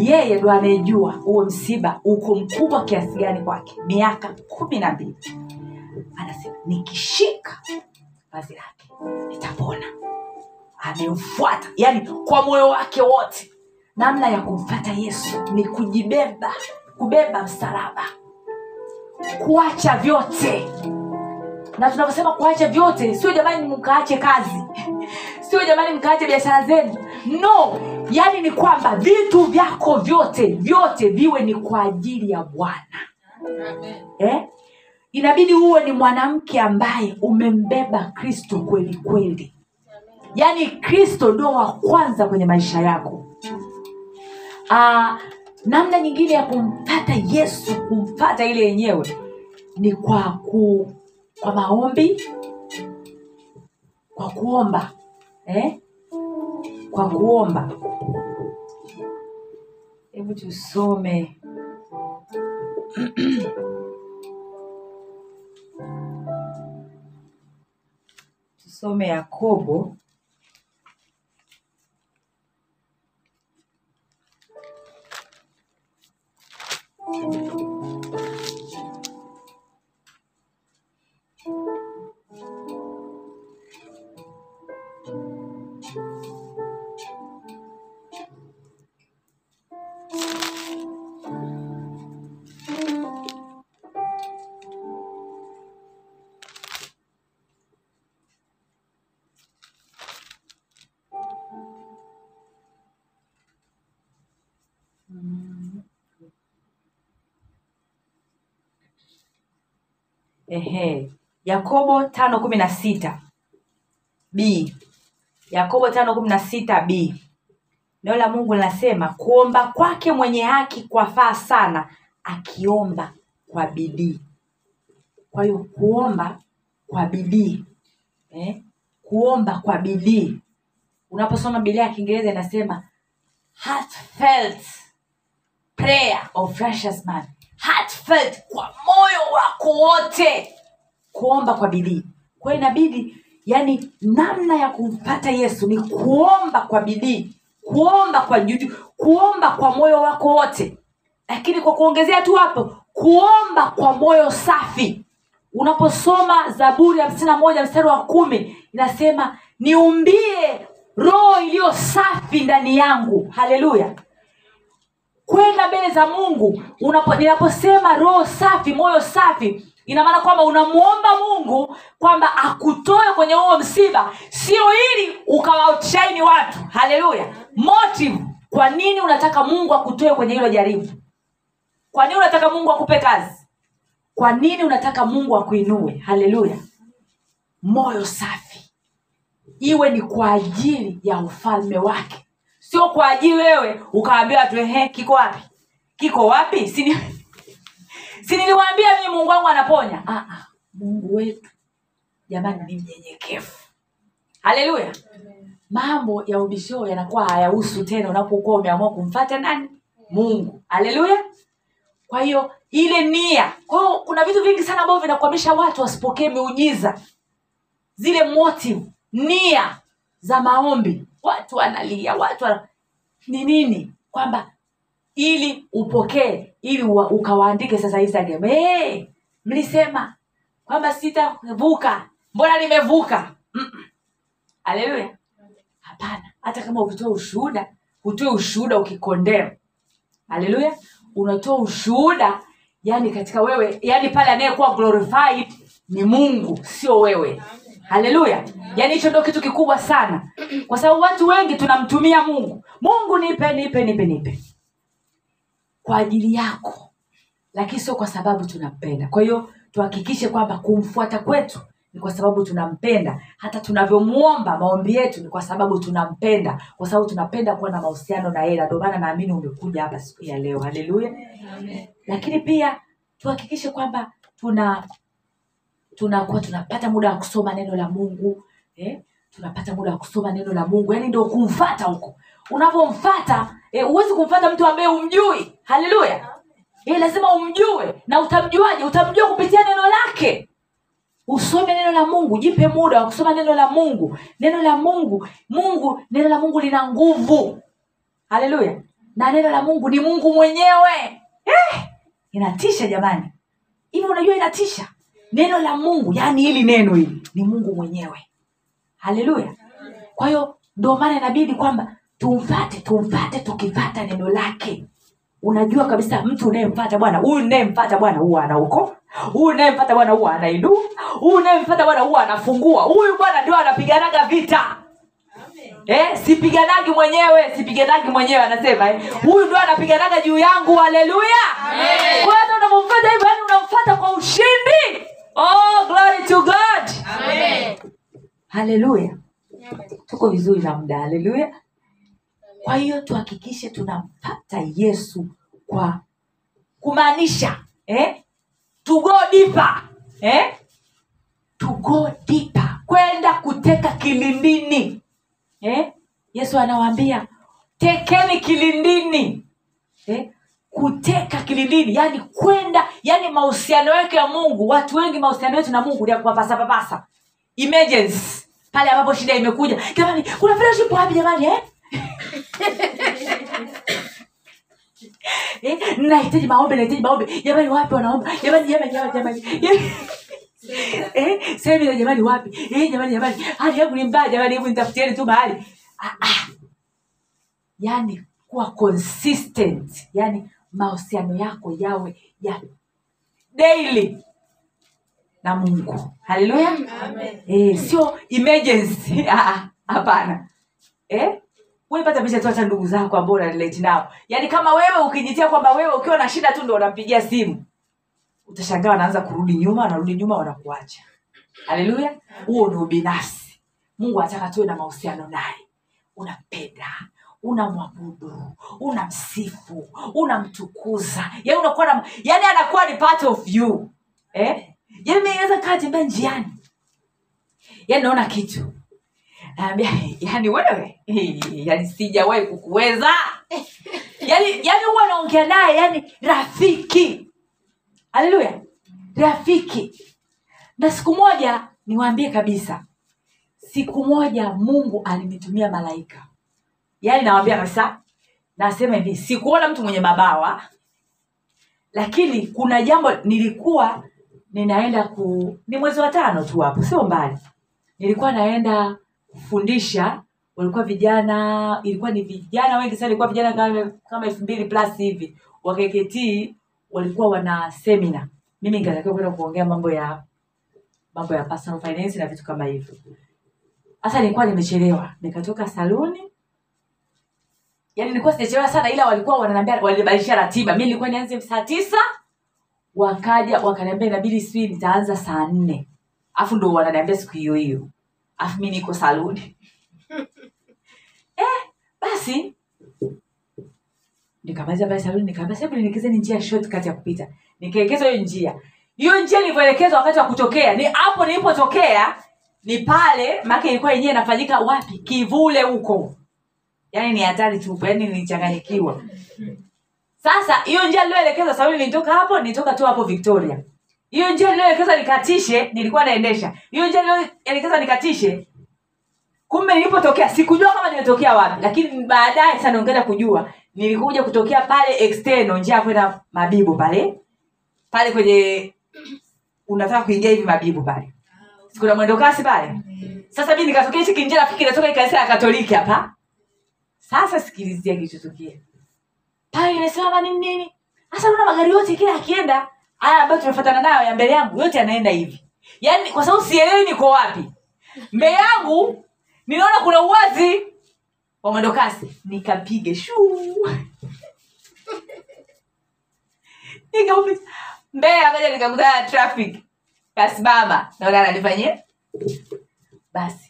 [SPEAKER 1] Yeye ndo anayejua huo msiba uko mkubwa kiasi gani kwake. Miaka kumi na mbili. Anasema nikishika vazi lake nitapona. Amemfuata yani kwa moyo wake wote. Namna ya kumfata yesu ni kujibeba kubeba msalaba kuacha vyote na tunavyosema kuacha vyote sio jamani mkaache kazi. Sio jamani mkaache biashara zenu. No yaani ni kwamba vitu vyako vyote vyote viwe ni kwa ajili ya bwana. Eh? inabidi uwe ni mwanamke ambaye umembeba kristo kweli kweli. Yaani kristo ndio wa kwanza kwenye maisha yako. Aa, namna nyingine ya kumpata yesu kumpata ile yenyewe ni kwa ku, kwa maombi kwa kuomba eh? kwa kuomba. Hebu tusome. Tusome yakobo ehe. Yakobo tano kumi na sita. B. Yakobo tano kumi na sita b. Neno la mungu linasema kuomba kwake mwenye haki kwafaa sana akiomba kwa bidii. Kwa hiyo kuomba kwa bidii eh? kuomba kwa bidii. Unaposoma bilia ya kiingereza inasema heartfelt prayer of righteous man heartfelt kwa moyo wako wote. Kuomba kwa bidii. Kwa hiyo inabidi yani namna ya kumpata yesu ni kuomba kwa bidii. Kuomba kwa juju kuomba kwa moyo wako wote. Lakini kwa kuongezea tu hapo kuomba kwa moyo safi. Unaposoma zaburi hamsini na moja mstari wa kumi inasema niumbie roho iliyo safi ndani yangu. Haleluya kwenda mbele za mungu unapo, ninaposema roho safi moyo safi ina maana kwamba unamwomba mungu kwamba akutoe kwenye huo msiba sio ili ukawachaini watu. Haleluya! Motive. Kwa nini unataka mungu akutoe kwenye hilo jaribu? Kwa nini unataka mungu akupe kazi? Kwa nini unataka mungu akuinue? Haleluya! Moyo safi. Iwe ni kwa ajili ya ufalme wake sio kwa ajili wewe ukaambiwa ehe kiko wapi? Kiko wapi? Sini si niliwaambia mungu wangu anaponya? Ah, ah, mungu wetu. Jamani ni mnyenyekevu. Haleluya. Mambo ya ubishoo yanakuwa hayahusu tena unapokuwa umeamua kumfata nani? Mungu. Haleluya. Kwa hiyo ile nia. Kwahio kuna vitu vingi sana ambavyo vinakwamisha watu wasipokee miujiza. Zile motive nia za maombi watu wanalia watu wana... ni nini? Kwamba ili upokee ili ukawaandike sasa instagram. Hey, mlisema kwamba sitavuka. Mbona nimevuka? Mm-mm. haleluya hapana. Hata kama ukitoa ushuhuda utoe ushuhuda ukikondea haleluya unatoa ushuhuda yani katika wewe yani pale anayekuwa glorified ni mungu sio wewe haleluya. Yaani hicho ndio kitu kikubwa sana. Kwa sababu watu wengi tunamtumia mungu. Mungu nipe nipe nipe nipe. Kwa ajili yako. Lakini sio kwa sababu tunampenda. Kwa hiyo tuhakikishe kwamba kumfuata kwetu ni kwa sababu tunampenda. Hata tunavyomwomba maombi yetu ni kwa sababu tunampenda. Kwa sababu tunapenda kuwa na mahusiano na yeye. Ndio maana naamini umekuja hapa siku ya leo. Haleluya. Lakini pia tuhakikishe kwamba tuna tunakuwa tunapata muda wa kusoma neno la mungu eh? tunapata muda wa kusoma neno la mungu yaani ndio kumfata huko. Unavyomfata eh, kumfata mtu ambaye umjui haleluya! Eh, lazima umjue na utamjuaje? Utamjua kupitia neno lake. Usome neno la mungu jipe muda wa kusoma neno la mungu. Neno la mungu mungu neno la mungu lina nguvu. Haleluya! Na neno la mungu ni mungu mwenyewe. Eh, inatisha jamani. Hivi unajua inatisha neno la mungu yaani hili neno hili ni mungu mwenyewe. Haleluya. Kwa hiyo ndio maana inabidi kwamba tumfate tumfate tukifata neno lake. Unajua kabisa mtu unayemfata bwana huyu unayemfata bwana huwa anaoko huyu unayemfata bwana huwa anaidu huyu unayemfata bwana huwa anafungua huyu bwana ndio anapiganaga vita. Eh, sipiganagi mwenyewe sipiganagi mwenyewe anasema eh. huyu ndo anapiganaga juu yangu haleluya. Kwa hiyo unapomfata hivyo yani unamfata kwa ushindi oh glory to god haleluya tuko vizuri na muda haleluya kwa hiyo tuhakikishe tunampata yesu kwa kumaanisha eh? to go deeper eh? to go deeper kwenda kuteka kilindini eh? yesu anawaambia tekeni kilindini eh? Kuteka kilindini yani kwenda yani mahusiano yake ya mungu. Watu wengi mahusiano yetu na mungu ni ya emergency. Pale ambapo shida imekuja. Jamani kuna fellowship wapi jamani eh? eh, nahitaji maombe nahitaji maombe jamani wapi wanaomba? Jamani jamani jamani jamani. Eh, semina jamani wapi? Eh, jamani jamani. Hali yangu ni mbaya jamani hebu nitafutieni tu mahali. Ah, ah. yani kuwa consistent yani mahusiano yako yawe ya daily na mungu. Haleluya. E, sio emergency. Ah, ah, hapana. Uepata picha tu hata ndugu zako ambao unarelate nao. Yaani kama wewe ukijitia kwamba wewe ukiwa na shida tu ndo unampigia simu utashangaa wanaanza kurudi nyuma wanarudi nyuma wanakuacha. Haleluya. Huo ni ubinafsi mungu anataka tuwe na mahusiano naye. Unampenda unamwabudu unamsifu unamtukuza. Yani unakuwa na yani anakuwa ni part of you. Eh? yani mi kaa tembea njiani. Yani naona kitu. Naambia yani wewe yani sijawahi kukuweza. Yani yani huwa naongea naye yani rafiki. Haleluya. Rafiki. Na siku moja niwaambie kabisa. Siku moja mungu alinitumia malaika yaani nawambia kabisa nasema hivi sikuona mtu mwenye mabawa lakini kuna jambo nilikuwa ninaenda ku ni mwezi wa tano tu hapo sio mbali. Nilikuwa naenda kufundisha walikuwa vijana ilikuwa ni vijana wengi sana ilikuwa vijana kama kama elfu mbili plus hivi. Wakkt walikuwa wana semina mimi nikatakiwa kwenda kuongea mambo ya mambo ya personal finance na vitu kama hivyo. Hasa nilikuwa nimechelewa nikatoka saluni yaani nilikuwa sijachelewa sana ila walikuwa wananiambia walibadilisha ratiba. Mi nilikuwa nianze saa tisa wakaja wakaniambia inabidi sijui nitaanza saa nne. Afu ndo wananiambia siku hiyo hiyo. Afu mi niko saluni. Eh, basi. Nikamaliza pale saluni nikaambia sebu nielekezeni njia shortcut ya kupita. Nikaelekezwa hiyo njia. Hiyo njia nilivyoelekezwa wakati wa kutokea ni hapo nilipotokea ni pale maake ilikuwa yenyewe inafanyika wapi? Kivule huko yaani ni hatari tupu yaani nilichanganyikiwa. Sasa hiyo njia nilioelekezwa sababu nilitoka hapo nilitoka tu hapo victoria. Hiyo njia nilioelekezwa nikatishe nilikuwa naendesha. Hiyo njia nilioelekezwa nikatishe kumbe nilipotokea sikujua kama nimetokea wapi. Lakini baadaye sana ongeza kujua nilikuja kutokea pale external njia ya kwenda mabibo pale. Pale kwenye unataka kuingia hivi mabibo pale. Sikuna mwendo pale. Sasa mi nikatokea hichi kinjia rafiki natoka hii kanisa ya katoliki hapa sasa sikilizia kilichotokea pale inasema nini nini? Hasa una magari yote kila akienda haya ambayo tunafatana nayo ya mbele yangu yote yanaenda hivi. Yaani kwa sababu sielewi niko wapi. Mbele yangu ninaona kuna uwazi wa mwendokasi. Nikapige shuu. Nikapita mbele akaja nikakutana na traffic. Kasimama. Naona ananifanyia. Basi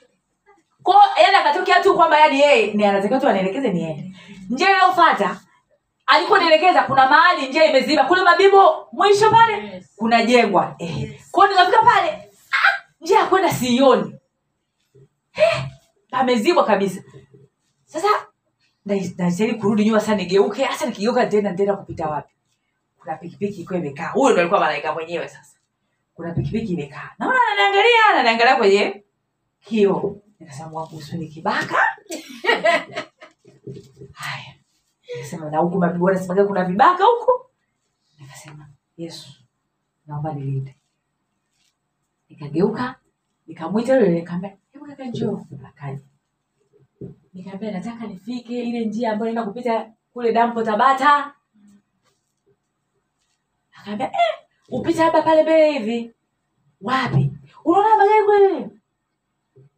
[SPEAKER 1] ko yani akatokea tu kwamba yani yeye ni anatakiwa tu anielekeze niende. njia iliyofuata alikuwa nielekeza kuna mahali njia imeziba. Kule mabibo mwisho pale kuna jengwa. Eh. kwao nikafika pale ah, njia ya kwenda sioni. Eh, pamezibwa kabisa. Sasa najaribu kurudi nyuma sana nigeuke hasa nikigeuka tena nitaenda kupita wapi? Kuna pikipiki ilikuwa imekaa. Huyo ndo alikuwa malaika mwenyewe sasa. Kuna pikipiki imekaa. Naona ananiangalia ananiangalia kwenye kio nikasema wangu usiwe ni kibaka. Haya. Nikasema na huku mabibi wanasemaga kuna vibaka huku. Nikasema yesu naomba nilinde. Nikageuka nikamwita yule nikamwambia hebu kaka njoo. Akaja. Nikamwambia nataka nifike ile njia ambayo naenda kupita kule dampo tabata. Akaambia eh, upita hapa pale mbele hivi. Wapi? Unaona magari kule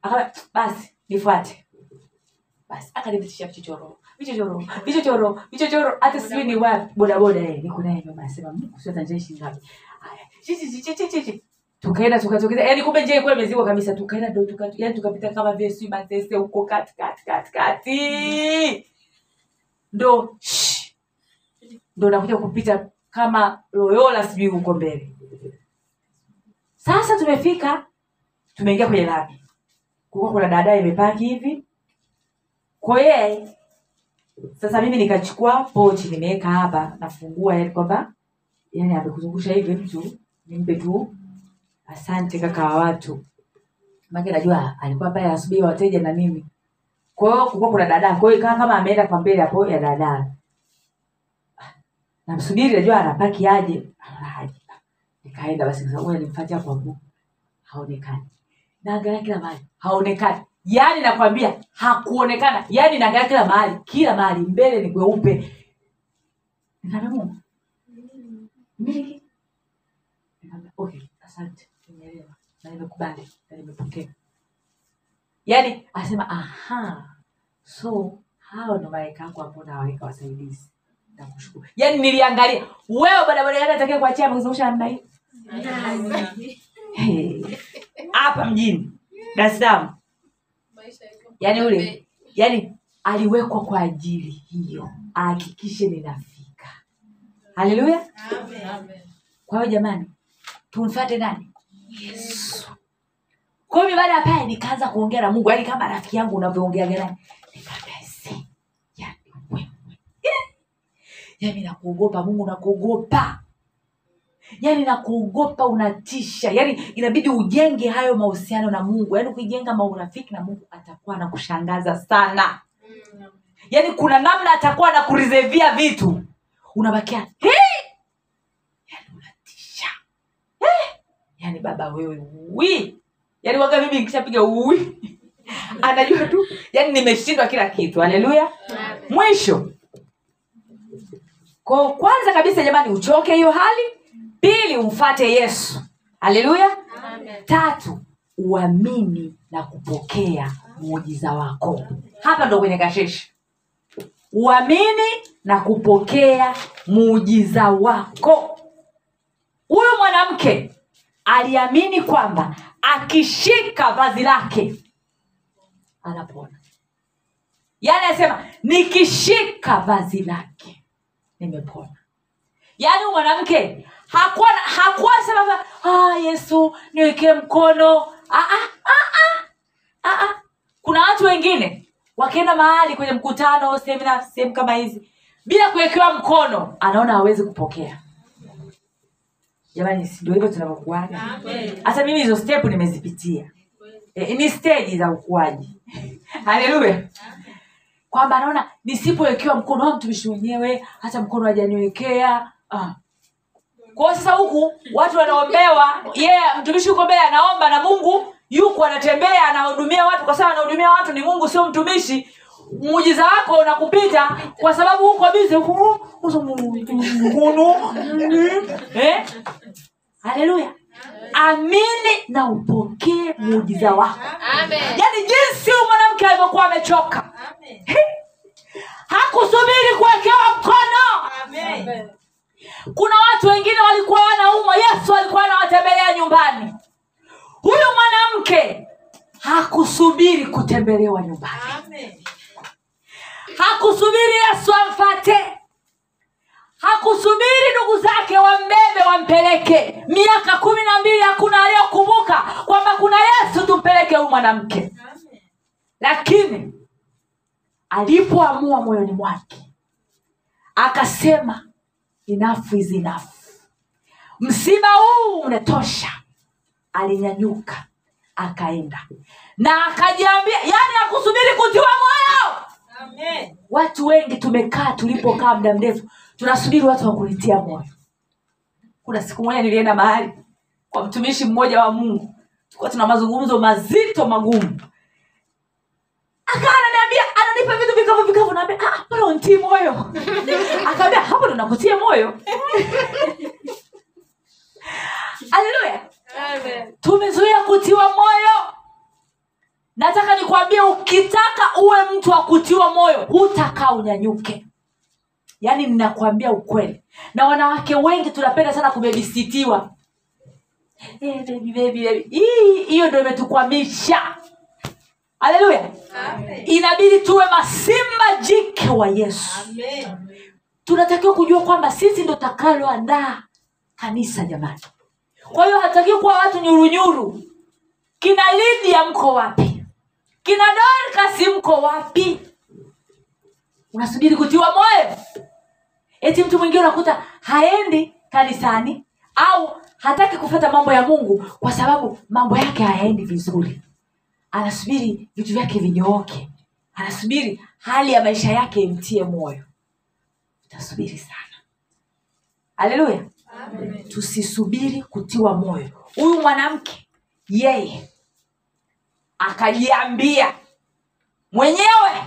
[SPEAKER 1] akaambia basi nifuate. Basi akanipitisha vichochoro vichochoro vichochoro vichochoro. Hata sijui ni wapi chi chi tukaenda tukatokeza yani kumbe njia ilikuwa imezibwa kabisa. Tukaenda ndo tuka yani tukapita kama vile sijui matese huko kati ndo ndo nakuja kupita kama loyola sijui huko mbele. Sasa tumefika tumeingia kwenye lami kuwa kuna dada imepaki hivi. Kwa hiyo sasa mimi nikachukua pochi nimeweka hapa nafungua yani kwamba yani amekuzungusha hivi mtu nimpe tu asante kaka wa watu. Make najua alikuwa pale anasubiri wateja na mimi. Kwa hiyo kulikuwa kuna dada kwa hiyo ikawa kama ameenda kwa mbele hapo ya dada. Namsubiri najua anapaki aje. Nikaenda basi nimfuate hapo hapo haonekani naangalia kila mahali. Haonekani. Yaani nakwambia hakuonekana. Yaani naangalia kila mahali. Kila mahali. Mbele ni kweupe. Nikaambia mungu. Okay. Asante. Nimeelewa. Na nimekubali. Na nimepokea. Yaani asema aha. So hao ndo malaika ambao nawaweka wasaidizi. Nakushukuru. Yaani niliangalia. Wewe bodaboda yake kuachia amekuzungusha namna hii. Hapa mjini dar es salaam. Yaani ule yaani aliwekwa kwa ajili hiyo. Ahakikishe ninafika. Haleluya.
[SPEAKER 2] Amen.
[SPEAKER 1] kwa hiyo jamani tumfate nani? Yesu. Kwa hiyo baada ya pale nikaanza kuongea na mungu. Yaani kama rafiki yangu unavyoongeaga naye nikaambia yaani wewe. Yaani nakuogopa mungu nakuogopa yaani nakuogopa unatisha. Yaani inabidi ujenge hayo mahusiano na mungu. Yaani ukijenga maurafiki na mungu atakuwa anakushangaza sana.
[SPEAKER 2] Yani
[SPEAKER 1] yaani kuna namna atakuwa na kurizevia vitu. Unabakia "Hey!" yaani unatisha. Eh! yaani baba wewe wi yaani waga mimi nikishapiga ui! Anajua tu yaani nimeshindwa kila kitu. Haleluya. Mwisho. Ko kwanza kabisa jamani uchoke hiyo hali pili umfate yesu. Haleluya. Tatu uamini na kupokea muujiza wako. Hapa ndo kwenye kashishi uamini na kupokea muujiza wako. Huyu mwanamke aliamini kwamba akishika vazi lake anapona. Yaani anasema nikishika vazi lake nimepona. Yaani mwanamke hakuwa hakuwa sema ah, yesu niwekee mkono. Ah, ah, ah, ah, ah, ah. kuna watu wengine wakienda mahali kwenye mkutano semina sehemu kama hizi bila kuwekewa mkono anaona hawezi kupokea. Jamani si ndio hivyo tunavyokuaga hata mimi hizo step nimezipitia. E, ni stage za ukuaji. Haleluya. Kwamba anaona nisipowekewa mkono mtumishi mwenyewe hata mkono hajaniwekea. Ah. Kwao sasa huku watu wanaombewa yeye yeah, mtumishi huko mbele anaomba na mungu yuko anatembea anahudumia watu. Kwa sababu anahudumia watu ni mungu sio mtumishi. Muujiza wako unakupita kwa sababu huko bize eh? haleluya. Amini na upokee muujiza wako.
[SPEAKER 2] Amen.
[SPEAKER 1] Yani jinsi huyu mwanamke alivyokuwa amechoka. Hakusubiri kuwekewa mkono.
[SPEAKER 2] Amen.
[SPEAKER 1] Kuna watu wengine walikuwa wanaumwa yesu alikuwa anawatembelea nyumbani. Huyu mwanamke hakusubiri kutembelewa nyumbani.
[SPEAKER 2] Amen.
[SPEAKER 1] hakusubiri yesu amfate. Hakusubiri ndugu zake wambebe wampeleke. Miaka kumi na mbili hakuna aliyokumbuka kwamba kuna yesu tumpeleke huyu mwanamke. Lakini alipoamua moyoni mwake akasema enough is enough. Msiba huu unatosha. Alinyanyuka akaenda. Na akajiambia yani akusubiri kutiwa moyo.
[SPEAKER 2] Amen.
[SPEAKER 1] watu wengi tumekaa tulipokaa muda mrefu tunasubiri watu wakulitia moyo. Kuna siku moja nilienda mahali kwa mtumishi mmoja wa mungu. Tulikuwa tuna mazungumzo mazito magumu ananiambia vitu vikavu vikavu naambia ah, mbona unitii moyo. Akaambia hapo ndo nakutia moyo. Haleluya. Tumezoea kutiwa moyo. Nataka nikwambie ukitaka uwe mtu wa kutiwa moyo hutakaa unyanyuke. Yaani ninakwambia ukweli. Na wanawake wengi tunapenda sana kubebisitiwa. Eh, baby, baby, baby. Hii- hiyo ndo imetukwamisha haleluya inabidi tuwe masimba jike wa yesu.
[SPEAKER 2] Amen.
[SPEAKER 1] tunatakiwa kujua kwamba sisi ndo takaloandaa kanisa jamani. Kwa hiyo hatakiwi kuwa watu nyurunyuru. Kina lidia mko wapi? Kina dorkasi mko wapi? Unasubiri kutiwa moyo? Eti mtu mwingine unakuta haendi kanisani au hataki kufata mambo ya mungu kwa sababu mambo yake hayaendi vizuri anasubiri vitu vyake vinyooke. Anasubiri hali ya maisha yake imtie moyo. Utasubiri sana. Haleluya. Tusisubiri kutiwa moyo. Huyu mwanamke yeye akajiambia mwenyewe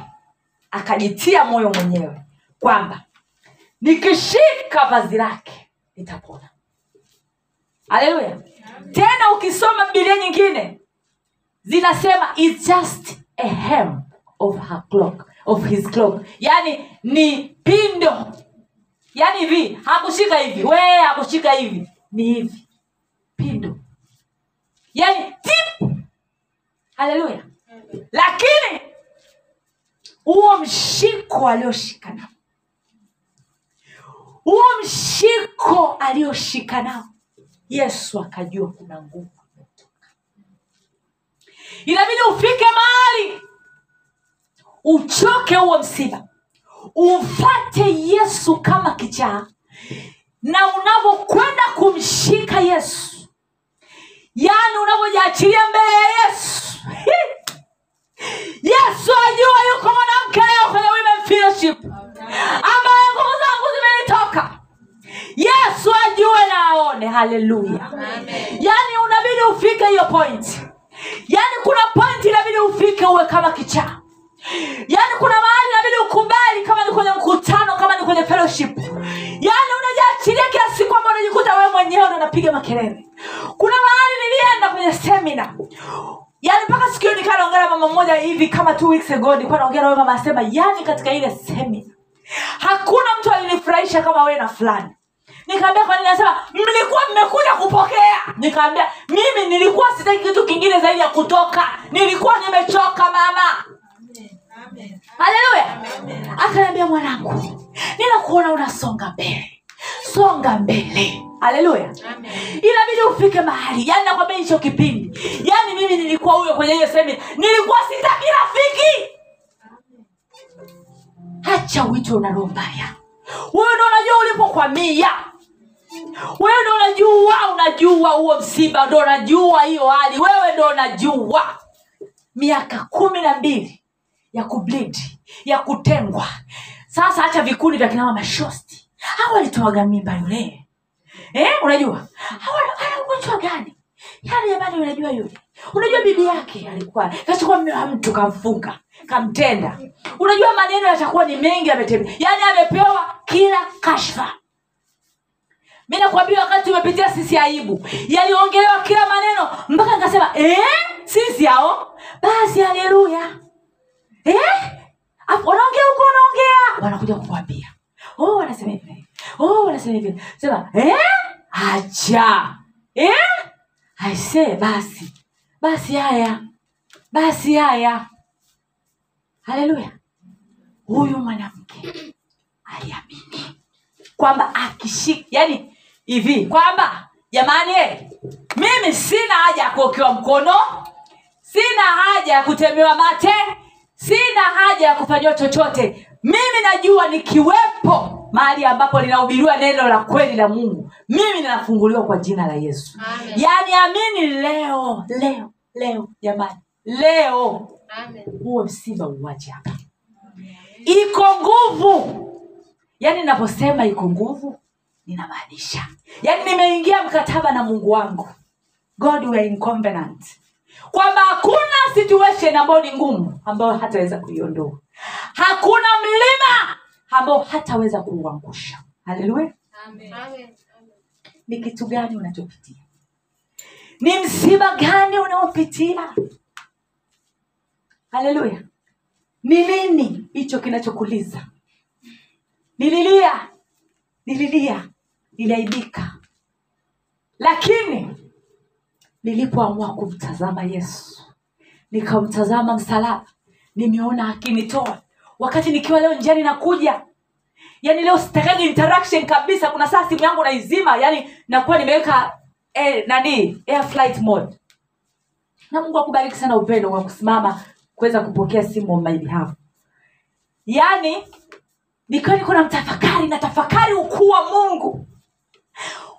[SPEAKER 1] akajitia moyo mwenyewe kwamba nikishika vazi lake nitapona. Haleluya. Tena ukisoma bibilia nyingine zinasema is just a hem of her clock, of his clock. Yani ni pindo. Yani hivi hakushika hivi. Wee hakushika hivi. Ni hivi. Pindo. Yani tip. Haleluya lakini huo mshiko alioshika nao. Huo mshiko alioshika nao. Yesu akajua kuna nguvu inabidi ufike mahali. Uchoke huo msiba. Umfate yesu kama kichaa. Na unavyokwenda kumshika yesu. Yaani unavyojiachilia mbele ya yesu. Yesu ajua yuko mwanamke leo kwenye women fellowship. Ambaye nguvu zangu zimenitoka. Yesu ajue na aone. Haleluya. Yaani unabidi ufike hiyo point yaani kuna pointi inabidi ufike uwe kama kichaa. Yaani kuna mahali inabidi ukubali kama ni kwenye mkutano kama ni kwenye fellowship. Yaani unajiachilia kiasi kwamba unajikuta wewe mwenyewe ndo makelele. Kuna mahali nilienda kwenye semina yaani mpaka sikio nikaa naongea mama mmoja hivi kama two weeks ago nilikuwa naongea na mama asema yaani katika ile semina hakuna mtu alinifurahisha kama wewe na fulani nikaambia kwa nini nasema? Mlikuwa mmekuja kupokea. Nikaambia mimi nilikuwa sitaki kitu kingine zaidi ya kutoka. Nilikuwa nimechoka mama.
[SPEAKER 2] Amen.
[SPEAKER 1] haleluya. Akaniambia mwanangu ninakuona unasonga mbele. Songa mbele. Haleluya. Inabidi ufike mahali. Yaani nakwambia hicho kipindi. Yaani mimi nilikuwa huyo kwenye hiyo semina nilikuwa sitaki rafiki. Hacha wito unalombaya wewe ndo unajua ulipokwamia wewe ndo unajua unajua huo msiba ndo unajua hiyo hali. Wewe ndo unajua miaka kumi na mbili ya kubleed ya kutengwa. Sasa hacha vikundi vya kinama mashosti hawa walitoaga mimba yule. Eh, unajua? Ana ugonjwa gani? Yani jamani unajua yule? Unajua bibi yake alikuwa kachukua mme wa mtu kamfunga kamtenda. Unajua maneno yatakuwa ni mengi ametembea yaani amepewa kila kashfa mi nakwambia wakati umepitia sisi aibu. Yaliongelewa kila maneno mpaka nikasema eh? sisi hao? Basi haleluya. Eh? Wanaongea huko wanaongea. Wanakuja kukwambia. Oh wanasema hivi. Oh wanasema hivi. Sema eh? acha. Eh? aisee basi. Basi haya. Basi haya. Haleluya. Huyu mwanamke aliamini kwamba akishika yani hivi. Kwamba jamani eh, mimi sina haja ya kuokewa mkono sina haja ya kutemewa mate sina haja ya kufanyiwa chochote. Mimi najua nikiwepo mahali ambapo linahubiriwa neno la kweli la mungu mimi ninafunguliwa kwa jina la yesu.
[SPEAKER 2] Amen.
[SPEAKER 1] yani amini leo leo leo jamani leo.
[SPEAKER 2] Amen.
[SPEAKER 1] huo msiba uwache hapa. Iko nguvu. Yaani naposema iko nguvu ninamaanisha. Yaani nimeingia mkataba na mungu wangu. God in covenant. Kwamba hakuna situation ambayo ni ngumu ambayo hataweza kuiondoa. Hakuna mlima ambao hataweza kuuangusha. Haleluya
[SPEAKER 2] Amen. Amen.
[SPEAKER 1] ni kitu gani unachopitia? Ni msiba gani unaopitia? Haleluya ni nini hicho kinachokuliza? Nililia. Nililia niliaibika lakini nilipoamua kumtazama yesu nikamtazama msalaba nimeona akinitoa. Wakati nikiwa leo njiani nakuja yani leo sitakagi interaction kabisa. Kuna saa simu yangu naizima yani nakuwa nimeweka eh, nani air flight mode. Na mungu akubariki sana upendo wa kusimama kuweza kupokea simu on my behalf. Yani nikiwa niko na mtafakari na tafakari ukuu wa mungu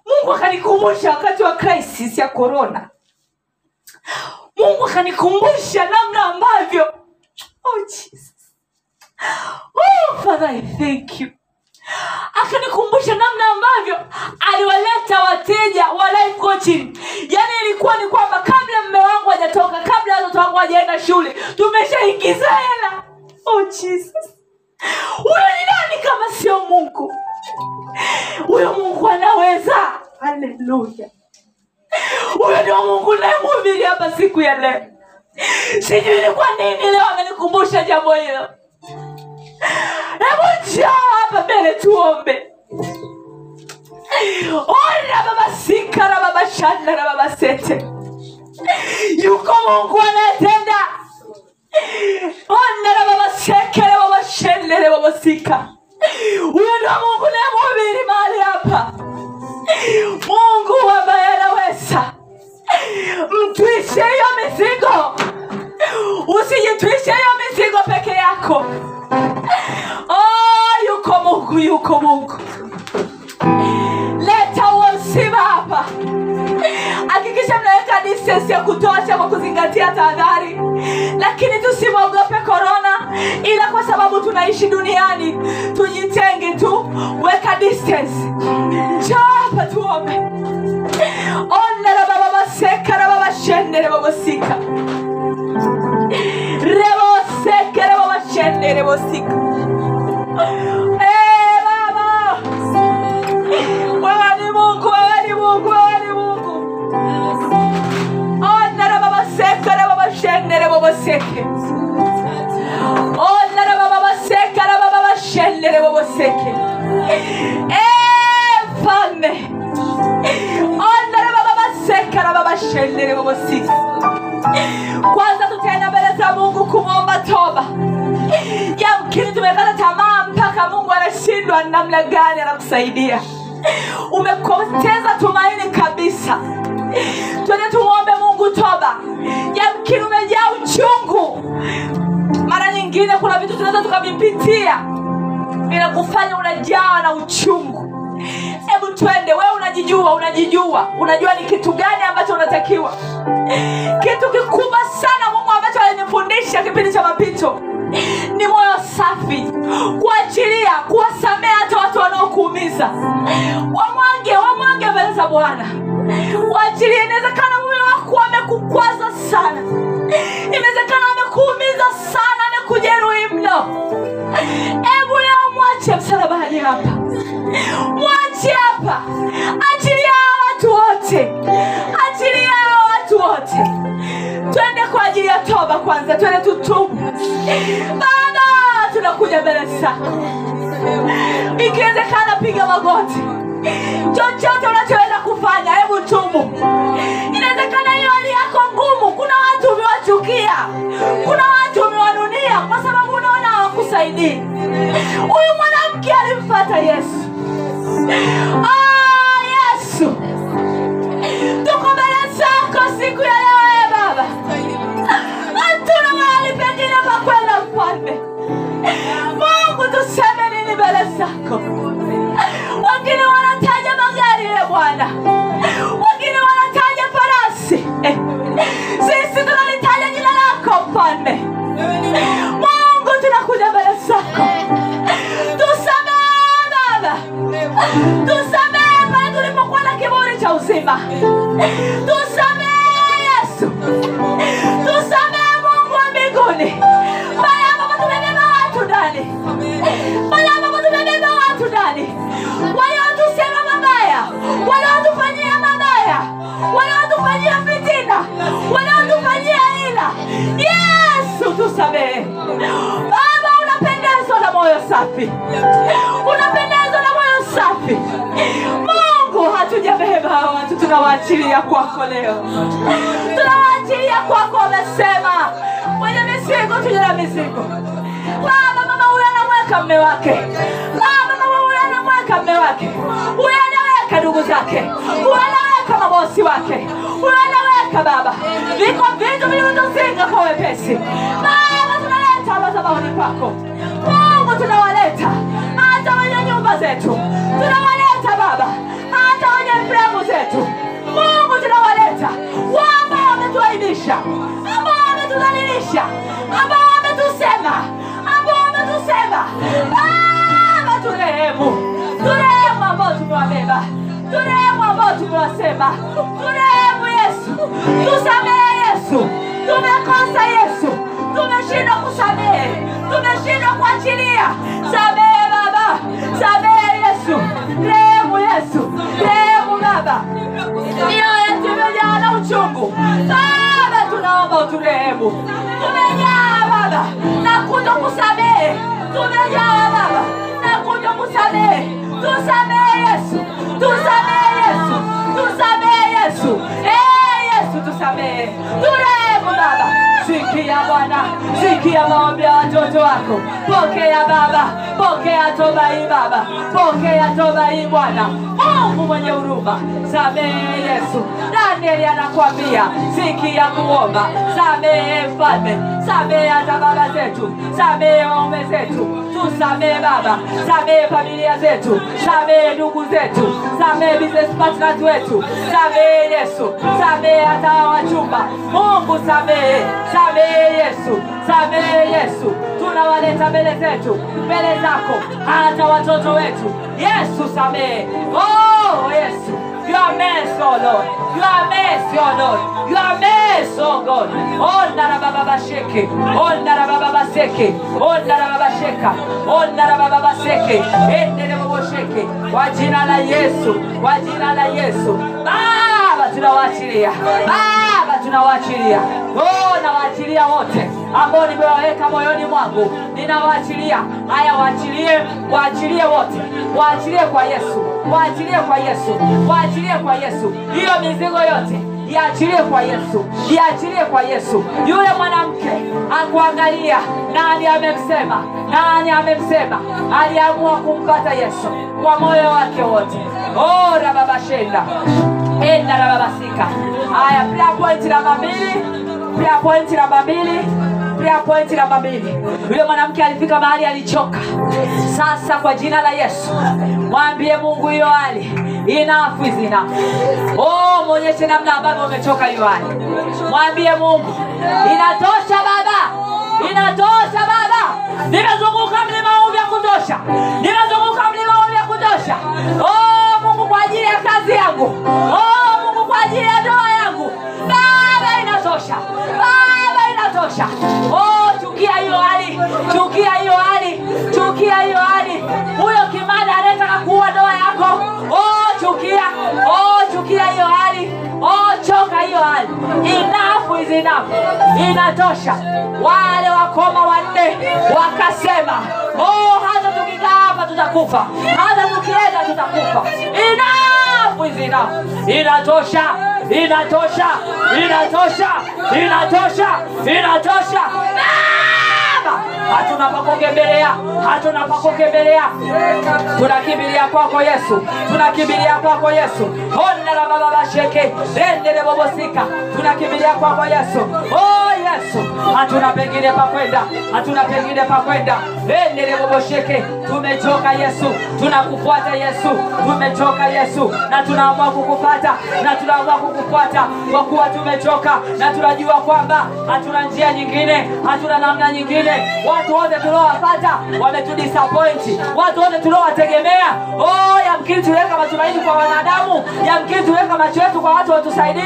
[SPEAKER 1] mungu akanikumbusha wakati wa crisis ya corona. Mungu akanikumbusha namna ambavyo oh Jesus. Oh, Father, I thank you. Akanikumbusha namna ambavyo aliwaleta wateja wa life coaching. Yaani ilikuwa ni kwamba kabla mme wangu hajatoka kabla watoto wangu hajaenda shule tumeshaingiza hela. Oh jesus. Huyo ni nani kama sio mungu huyo mungu anaweza. Haleluya. Huyo ndio mungu nayemhubiri hapa siku ya leo. Sijui ni kwa nini leo amenikumbusha jambo hilo. Hebu njoo hapa mbele tuombe. Ona baba sika na baba shanda na baba sete. Yuko mungu anayetenda. Ona na baba sekere baba shendere baba sika huyo ndo mungu nayemhubiri mahali hapa. Mungu ambaye anaweza mtwishe hiyo mizigo. Usijitwishe hiyo mizigo peke yako. Oh, yuko mungu yuko mungu leta huo hapa. Hakikisha mnaweka distance ya kutosha kwa kuzingatia tahadhari. Lakini tusimwogope korona ila kwa sababu tunaishi duniani tujitenge tu weka distance. Chapa hapa tuombe. Onda la baba baseka la baba shende la baba sika mungu wewe ni mungu wewe ni mungu. Onda la baba seka la baba shende baba seke. Onda la baba baseka la baba shendere baba seke. Eh, mfalme onda la baba baseka la baba shendere baba seke. Kwanza tutaenda mbele za mungu kumwomba toba. Yamkini tumekata tamaa mpaka mungu anashindwa namna gani anakusaidia umepoteza tumaini kabisa. Twende tumwombe mungu toba. Yamkini umejaa uchungu. Mara nyingine kuna vitu tunaweza tukavipitia. Vinakufanya unajawa na uchungu. Hebu twende wewe unajijua unajijua. Unajua ni kitu gani ambacho unatakiwa. Kitu kikubwa sana mungu ambacho kipindi cha mapito ni moyo safi. Kuachilia kuwasamea hata watu wanaokuumiza. Wamwange wamwange mbele za bwana. Waachilie inawezekana mume wako amekukwaza sana. Inawezekana amekuumiza sana amekujeruhi mno. Hebu leo mwache msalabani hapa. Mwache hapa. Achilia watu wote. Achilia watu wote twende kwa ajili ya toba kwanza twende tutubu baba tunakuja mbele zako ikiwezekana piga magoti. Chochote unachoweza kufanya hebu tubu inawezekana hiyo hali yako ngumu kuna watu umewachukia kuna watu umewanunia kwa sababu unaona hawakusaidii. Huyu mwanamke alimfata yesu. Oh, yesu. Tuko mbele zako siku ya leo pa kwenda mfalme mungu tuseme nini mbele zako wengine kwako leo. Tunawaachilia kwako Amesema mwenye mizigo tuje na mizigo. Baba mama huyo anamweka mme wake. Baba mama huyo anamweka mme wake. Huyo anaweka ndugu zake. Huyo anaweka mabosi wake. Huyo anaweka baba. Viko vitu vilivyotuzinga kwa wepesi. Baba tunaleta madhabahuni kwako. Mungu tunawaleta. Hata wenye nyumba zetu wametuaibisha ambao ametudhalilisha, ambao ametusema, ambao ametusema. baba turehemu turehemu ambao tumewabeba. Turehemu ambao tumewasema. Turehemu yesu. Tusamehe yesu. Tumekosa yesu. Tumeshindwa kusamehe. Tumeshindwa kuachilia. Samehe baba. Samehe yesu. Rehemu yesu. Rehemu baba uturehemu tumejaa baba. Na kuto kusamehe. Tumejaa baba. Na kuto kusamehe. Tusamehe yesu. Tusamehe yesu. Tusamehe yesu. Yesu tusamehe. Turehemu baba. Sikia bwana. Sikia maombi ya watoto wako. Pokea baba. Pokea toba hii baba. Pokea toba hii bwana. Mungu mwenye huruma. Samehe yesu danieli anakwambia sikia kuomba samehe mfalme samehe hata baba zetu samehe waume zetu tusamehe baba samehe familia zetu samehe ndugu zetu samehe business partners wetu samehe yesu samehe hata wachumba. Mungu samehe samehe yesu samehe yesu. Tunawaleta mbele zetu mbele zako hata watoto wetu. Yesu samehe. Oh yesu Your mercy, oh Lord. Your mercy, oh Lord. Your mercy, oh God. Oh narabababasheke. Oh narabababaseke. Oh narababasheka. Oh narabababaseke. Endelebobosheke. Kwa jina la Yesu. Kwa jina la Yesu. Baba tunawaachilia. Baba tunawaachilia. Oh nawaachilia wote ambao nimewaweka moyoni mwangu. Ninawaachilia. Haya waachilie, waachilie wote. Waachilie kwa Yesu. Waachilie kwa Yesu. Waachilie kwa Yesu. Hiyo mizigo yote iachilie kwa Yesu, iachilie kwa Yesu. Yule mwanamke akuangalia, nani amemsema? Nani amemsema? Aliamua kumpata Yesu kwa moyo wake wote. Oh, rababashenda enda rababasika. Haya, prayer point namba mbili, prayer point namba mbili prayer point namba mbili. Yule mwanamke alifika mahali alichoka. Sasa kwa jina la Yesu, mwambie Mungu hiyo hali enough is. Oh, mwonyeshe namna ambavyo umechoka hiyo hali. Mwambie Mungu inatosha Baba, inatosha Baba. Nimezunguka mlima huu vya kutosha, nimezunguka mlima huu vya kutosha. Oh Mungu, kwa ajili ya kazi yangu, oh Mungu, kwa ajili ya ndoa yangu, Baba inatosha, Baba inatosha. Oh, chukia hiyo hali, chukia hiyo hali, chukia hiyo hali. Huyo kimada anayetaka kuua ndoa yako, oh chukia, oh chukia hiyo hali, oh choka hiyo hali. Enough is enough, inatosha. Wale wakoma wanne wakasema, oh hata tukikaa hapa tutakufa, hata tukienda tutakufa. Enough enough, inatosha, inatosha, inatosha, inatosha, inatosha. Baba, hatuna pa kukimbilia, hatuna pa kukimbilia. Tunakimbilia kwako Yesu, tunakimbilia kwako Yesu. Honda la baba basheke, rende le bobosika. Tunakimbilia kwako Yesu. Oh Yesu, hatuna pengine pa kwenda, hatuna pengine pa kwenda. Rende le bobosheke, tumechoka Yesu, tunakufuata Yesu, tumechoka Yesu, na tunaamua kukufuata na tunaamua kukufuata kwa kuwa tumechoka na tunajua kwamba hatuna njia nyingine, hatuna namna nyingine. Watu wote tuliowapata wametudisappoint, watu wote tuliowategemea, oh, yamkini tuliweka matumaini kwa wanadamu, yamkini tuliweka macho yetu kwa watu watusaidie,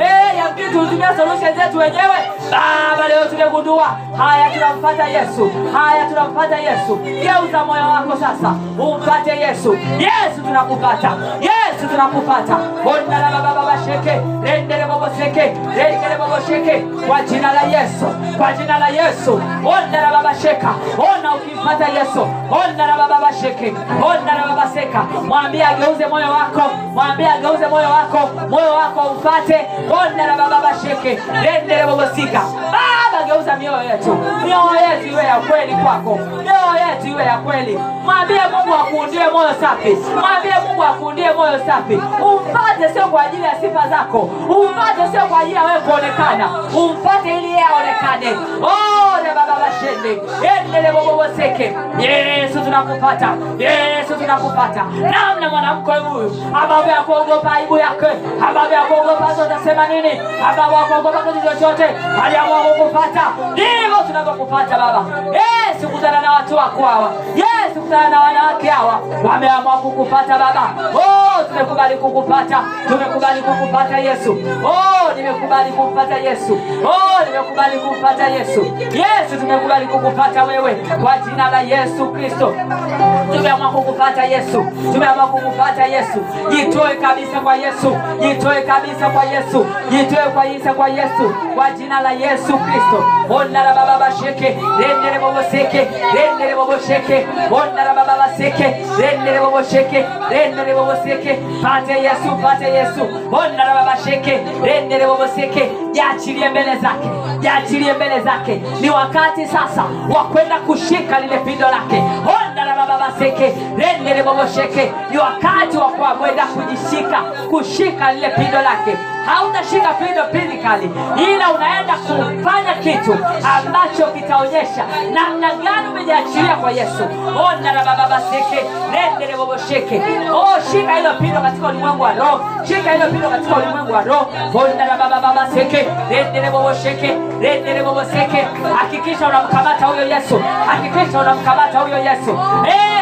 [SPEAKER 1] eh, yamkini tulitumia solution zetu wenyewe. Baba, leo tumegundua haya, tunampata Yesu, haya tunampata Yesu. Geuza moyo wako sasa, umpate Yesu. Yesu yesu tunakupata. Yesu tunakupata. Ondala baba baba sheke rendele bobo sheke, rendele bobo sheke. Kwa jina la yesu kwa jina la yesu. Ondala baba sheka. Ona ukimpata yesu. Ondala baba baba sheke. Ondala baba seka. Mwambie ageuze moyo wako. Mwambie ageuze moyo wako. Moyo wako umfate ondala baba baba sheke. Rendele bobo sika baba geuza mioyo yetu. Mioyo yetu iwe ya kweli kwako. Mioyo yetu iwe ya kweli. Mwambie mungu akuundie moyo safi. Mwambie mungu akuundie moyo safi. Umpate sio kwa ajili ya sifa zako. Umpate sio kwa ajili ya wewe kuonekana. Umpate ili yeye aonekane. Oh, bashende endele boboboseke yesu tunakupata. Yesu tunakupata. Namna mwanamke huyu. Ambavyo akuogopa aibu yake. Ambavyo akuogopa zotasema nini? Ambavyo akuogopa kitu chochote. Aliamua kukupata. Ndivyo tunavyokupata baba. Yesu kutana na watu wako hawa. Yesu kutana na wanawake hawa. Wameamua kukupata baba. Oh, tumekubali kukupata. Tumekubali kukupata yesu. Oh, nimekubali kumpata yesu. Oh, nimekubali kumpata yesu. Yesu tumekubali kukupata wewe kwa jina la yesu kristo. Tumeamua kukupata yesu. Tumeamua kukupata yesu. Jitoe kabisa kwa yesu. Jitoe kabisa kwa yesu. Jitoe kabisa kwa yesu. Kwa jina la yesu kristo. Ondara baba basheke. Rendere boboseke rendere bobosheke ondara baba baseke. Sheke. Rendele bobo seke. Pate yesu pate yesu. Ondara baba sheke. Rendere boboseke jaachilie mbele zake jaachilie mbele zake. Ni wakati sasa wa kwenda kushika lile pindo lake. Ondara baba baseke bobosheke ni wakati wa kwenda kujishika kushika lile pindo lake. Hautashika pindo physically ila unaenda kufanya kitu ambacho kitaonyesha namna gani umejiachilia kwa yesu. Ona na baba rendele bobosheke oh shika hilo pindo katika ulimwengu wa roho shika hilo pindo katika ulimwengu wa roho. Ona na baba baba rendele bobosheke rendele hakikisha unamkamata huyo yesu hakikisha unamkamata huyo yesu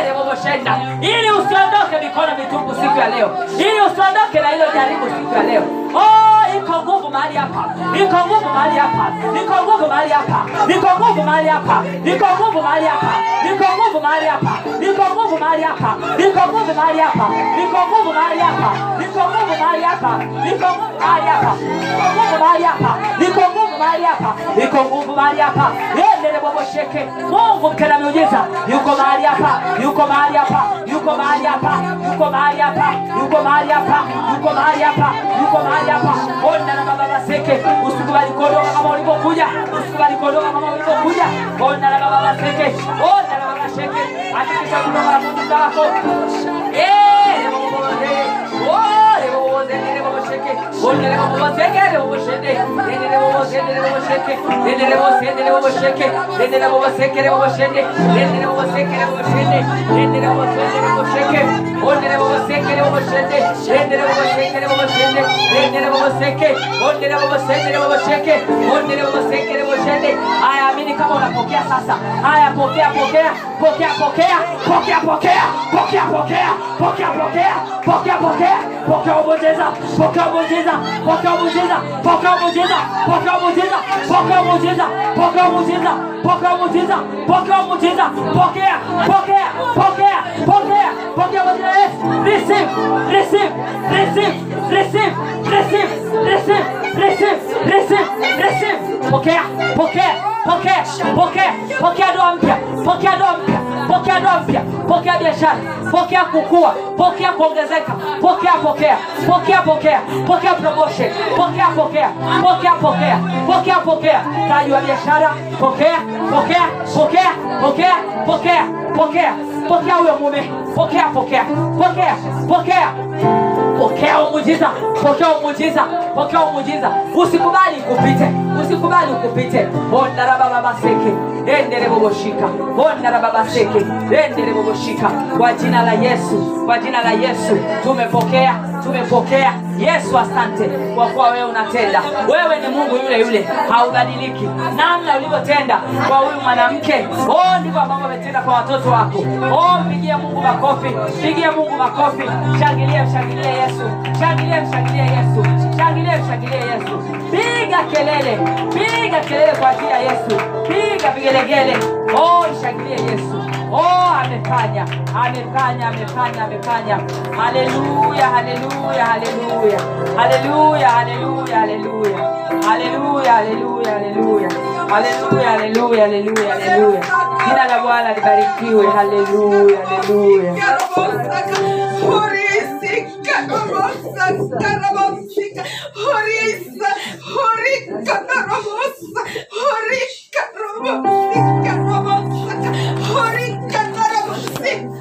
[SPEAKER 1] reboboshenda ili usiondoke mikono mitupu siku ya leo. Ili usiondoke na hilo jaribu siku ya leo. Oh iko nguvu mahali hapa iko nguvu mahali hapa iko nguvu mahali hapa iko nguvu mahali hapa iko nguvu mahali hapa iko nguvu mahali hapa iko nguvu mahali hapa iko nguvu mahali hapa iko nguvu mahali hapa iko nguvu mahali hapa iko nguvu mahali hapa iko nguvu mahali hapa iko nguvu mahali hapa iko nguvu mahali hapa endele bobosheke mungu mkena miujiza yuko mahali hapa yuko mahali hapa yuko mahali hapa yuko mahali hapa yuko mahali hapa yuko mahali hapa yuko mahali hapa onda na baba baseke usikubali kuondoka kama ulivyokuja usikubali kuondoka kama ulivyokuja onda na baba baseke onda na baba sheke hakikisha kutoka na muujiza wako eh Wondere bobo seke bobo shende. Dendere bobo sendere bobo sheke. Dendere bobo sendere bobo sheke. Dendere bobo seke bobo shende. Dendere bobo seke bobo shende. Dendere bobo sendere bobo sheke. Wondere bobo seke bobo shende. Dendere bobo seke bobo shende. Dendere bobo seke. Wondere bobo sendere bobo sheke. Wondere bobo seke bobo shende. Haya, amini kama unapokea sasa. Haya, pokea pokea. Pokea pokea. Pokea pokea. Pokea pokea. Pokea pokea. Pokea pokea. Pokea ubonjeza. Pokea ubonjeza pokea ubojeza pokea ubojeza pokea ubojeza pokea ubojeza pokea ubojeza pokea ubojeza pokea ubojeza pokea pokea pokea pokea pokea ubojeza Yesu receive receive receive receive receive receive receive receive receive pokea pokea pokea pokea pokea doa mpya pokea doa mpya pokea doa mpya pokea biashara pokea kukua pokea kuongezeka pokea pokea pokea pokea pokea promotion pokea pokea pokea pokea pokea pokea taji wa biashara pokea pokea pokea pokea pokea pokea pokea huyo mume pokea pokea pokea pokea pokea umujiza pokea umujiza pokea umujiza usikubali kupite usikubali ukupite ondarabababaseke endere boboshika ondarababaseke endere boboshika kwa jina la yesu kwa jina la yesu tumepokea tumepokea yesu asante kwa kuwa wewe unatenda. Wewe ni mungu yule yule haubadiliki. Namna ulivyotenda kwa huyu mwanamke. Oh ndivyo ambavyo umetenda kwa watoto wako. Oh mpigie mungu makofi mpigie mungu makofi. Shangilie mshangilie yesu. Shangilie mshangilie yesu. Shangilie mshangilie yesu. Piga kelele piga kelele kwa ajili ya yesu. Piga vigelegele. Oh mshangilie yesu Oh, amefanya, amefanya, amefanya, amefanya. Haleluya, haleluya, haleluya. Haleluya, haleluya, haleluya. Haleluya, haleluya, haleluya. Haleluya, haleluya, haleluya, haleluya. Jina la Bwana libarikiwe. Haleluya, haleluya.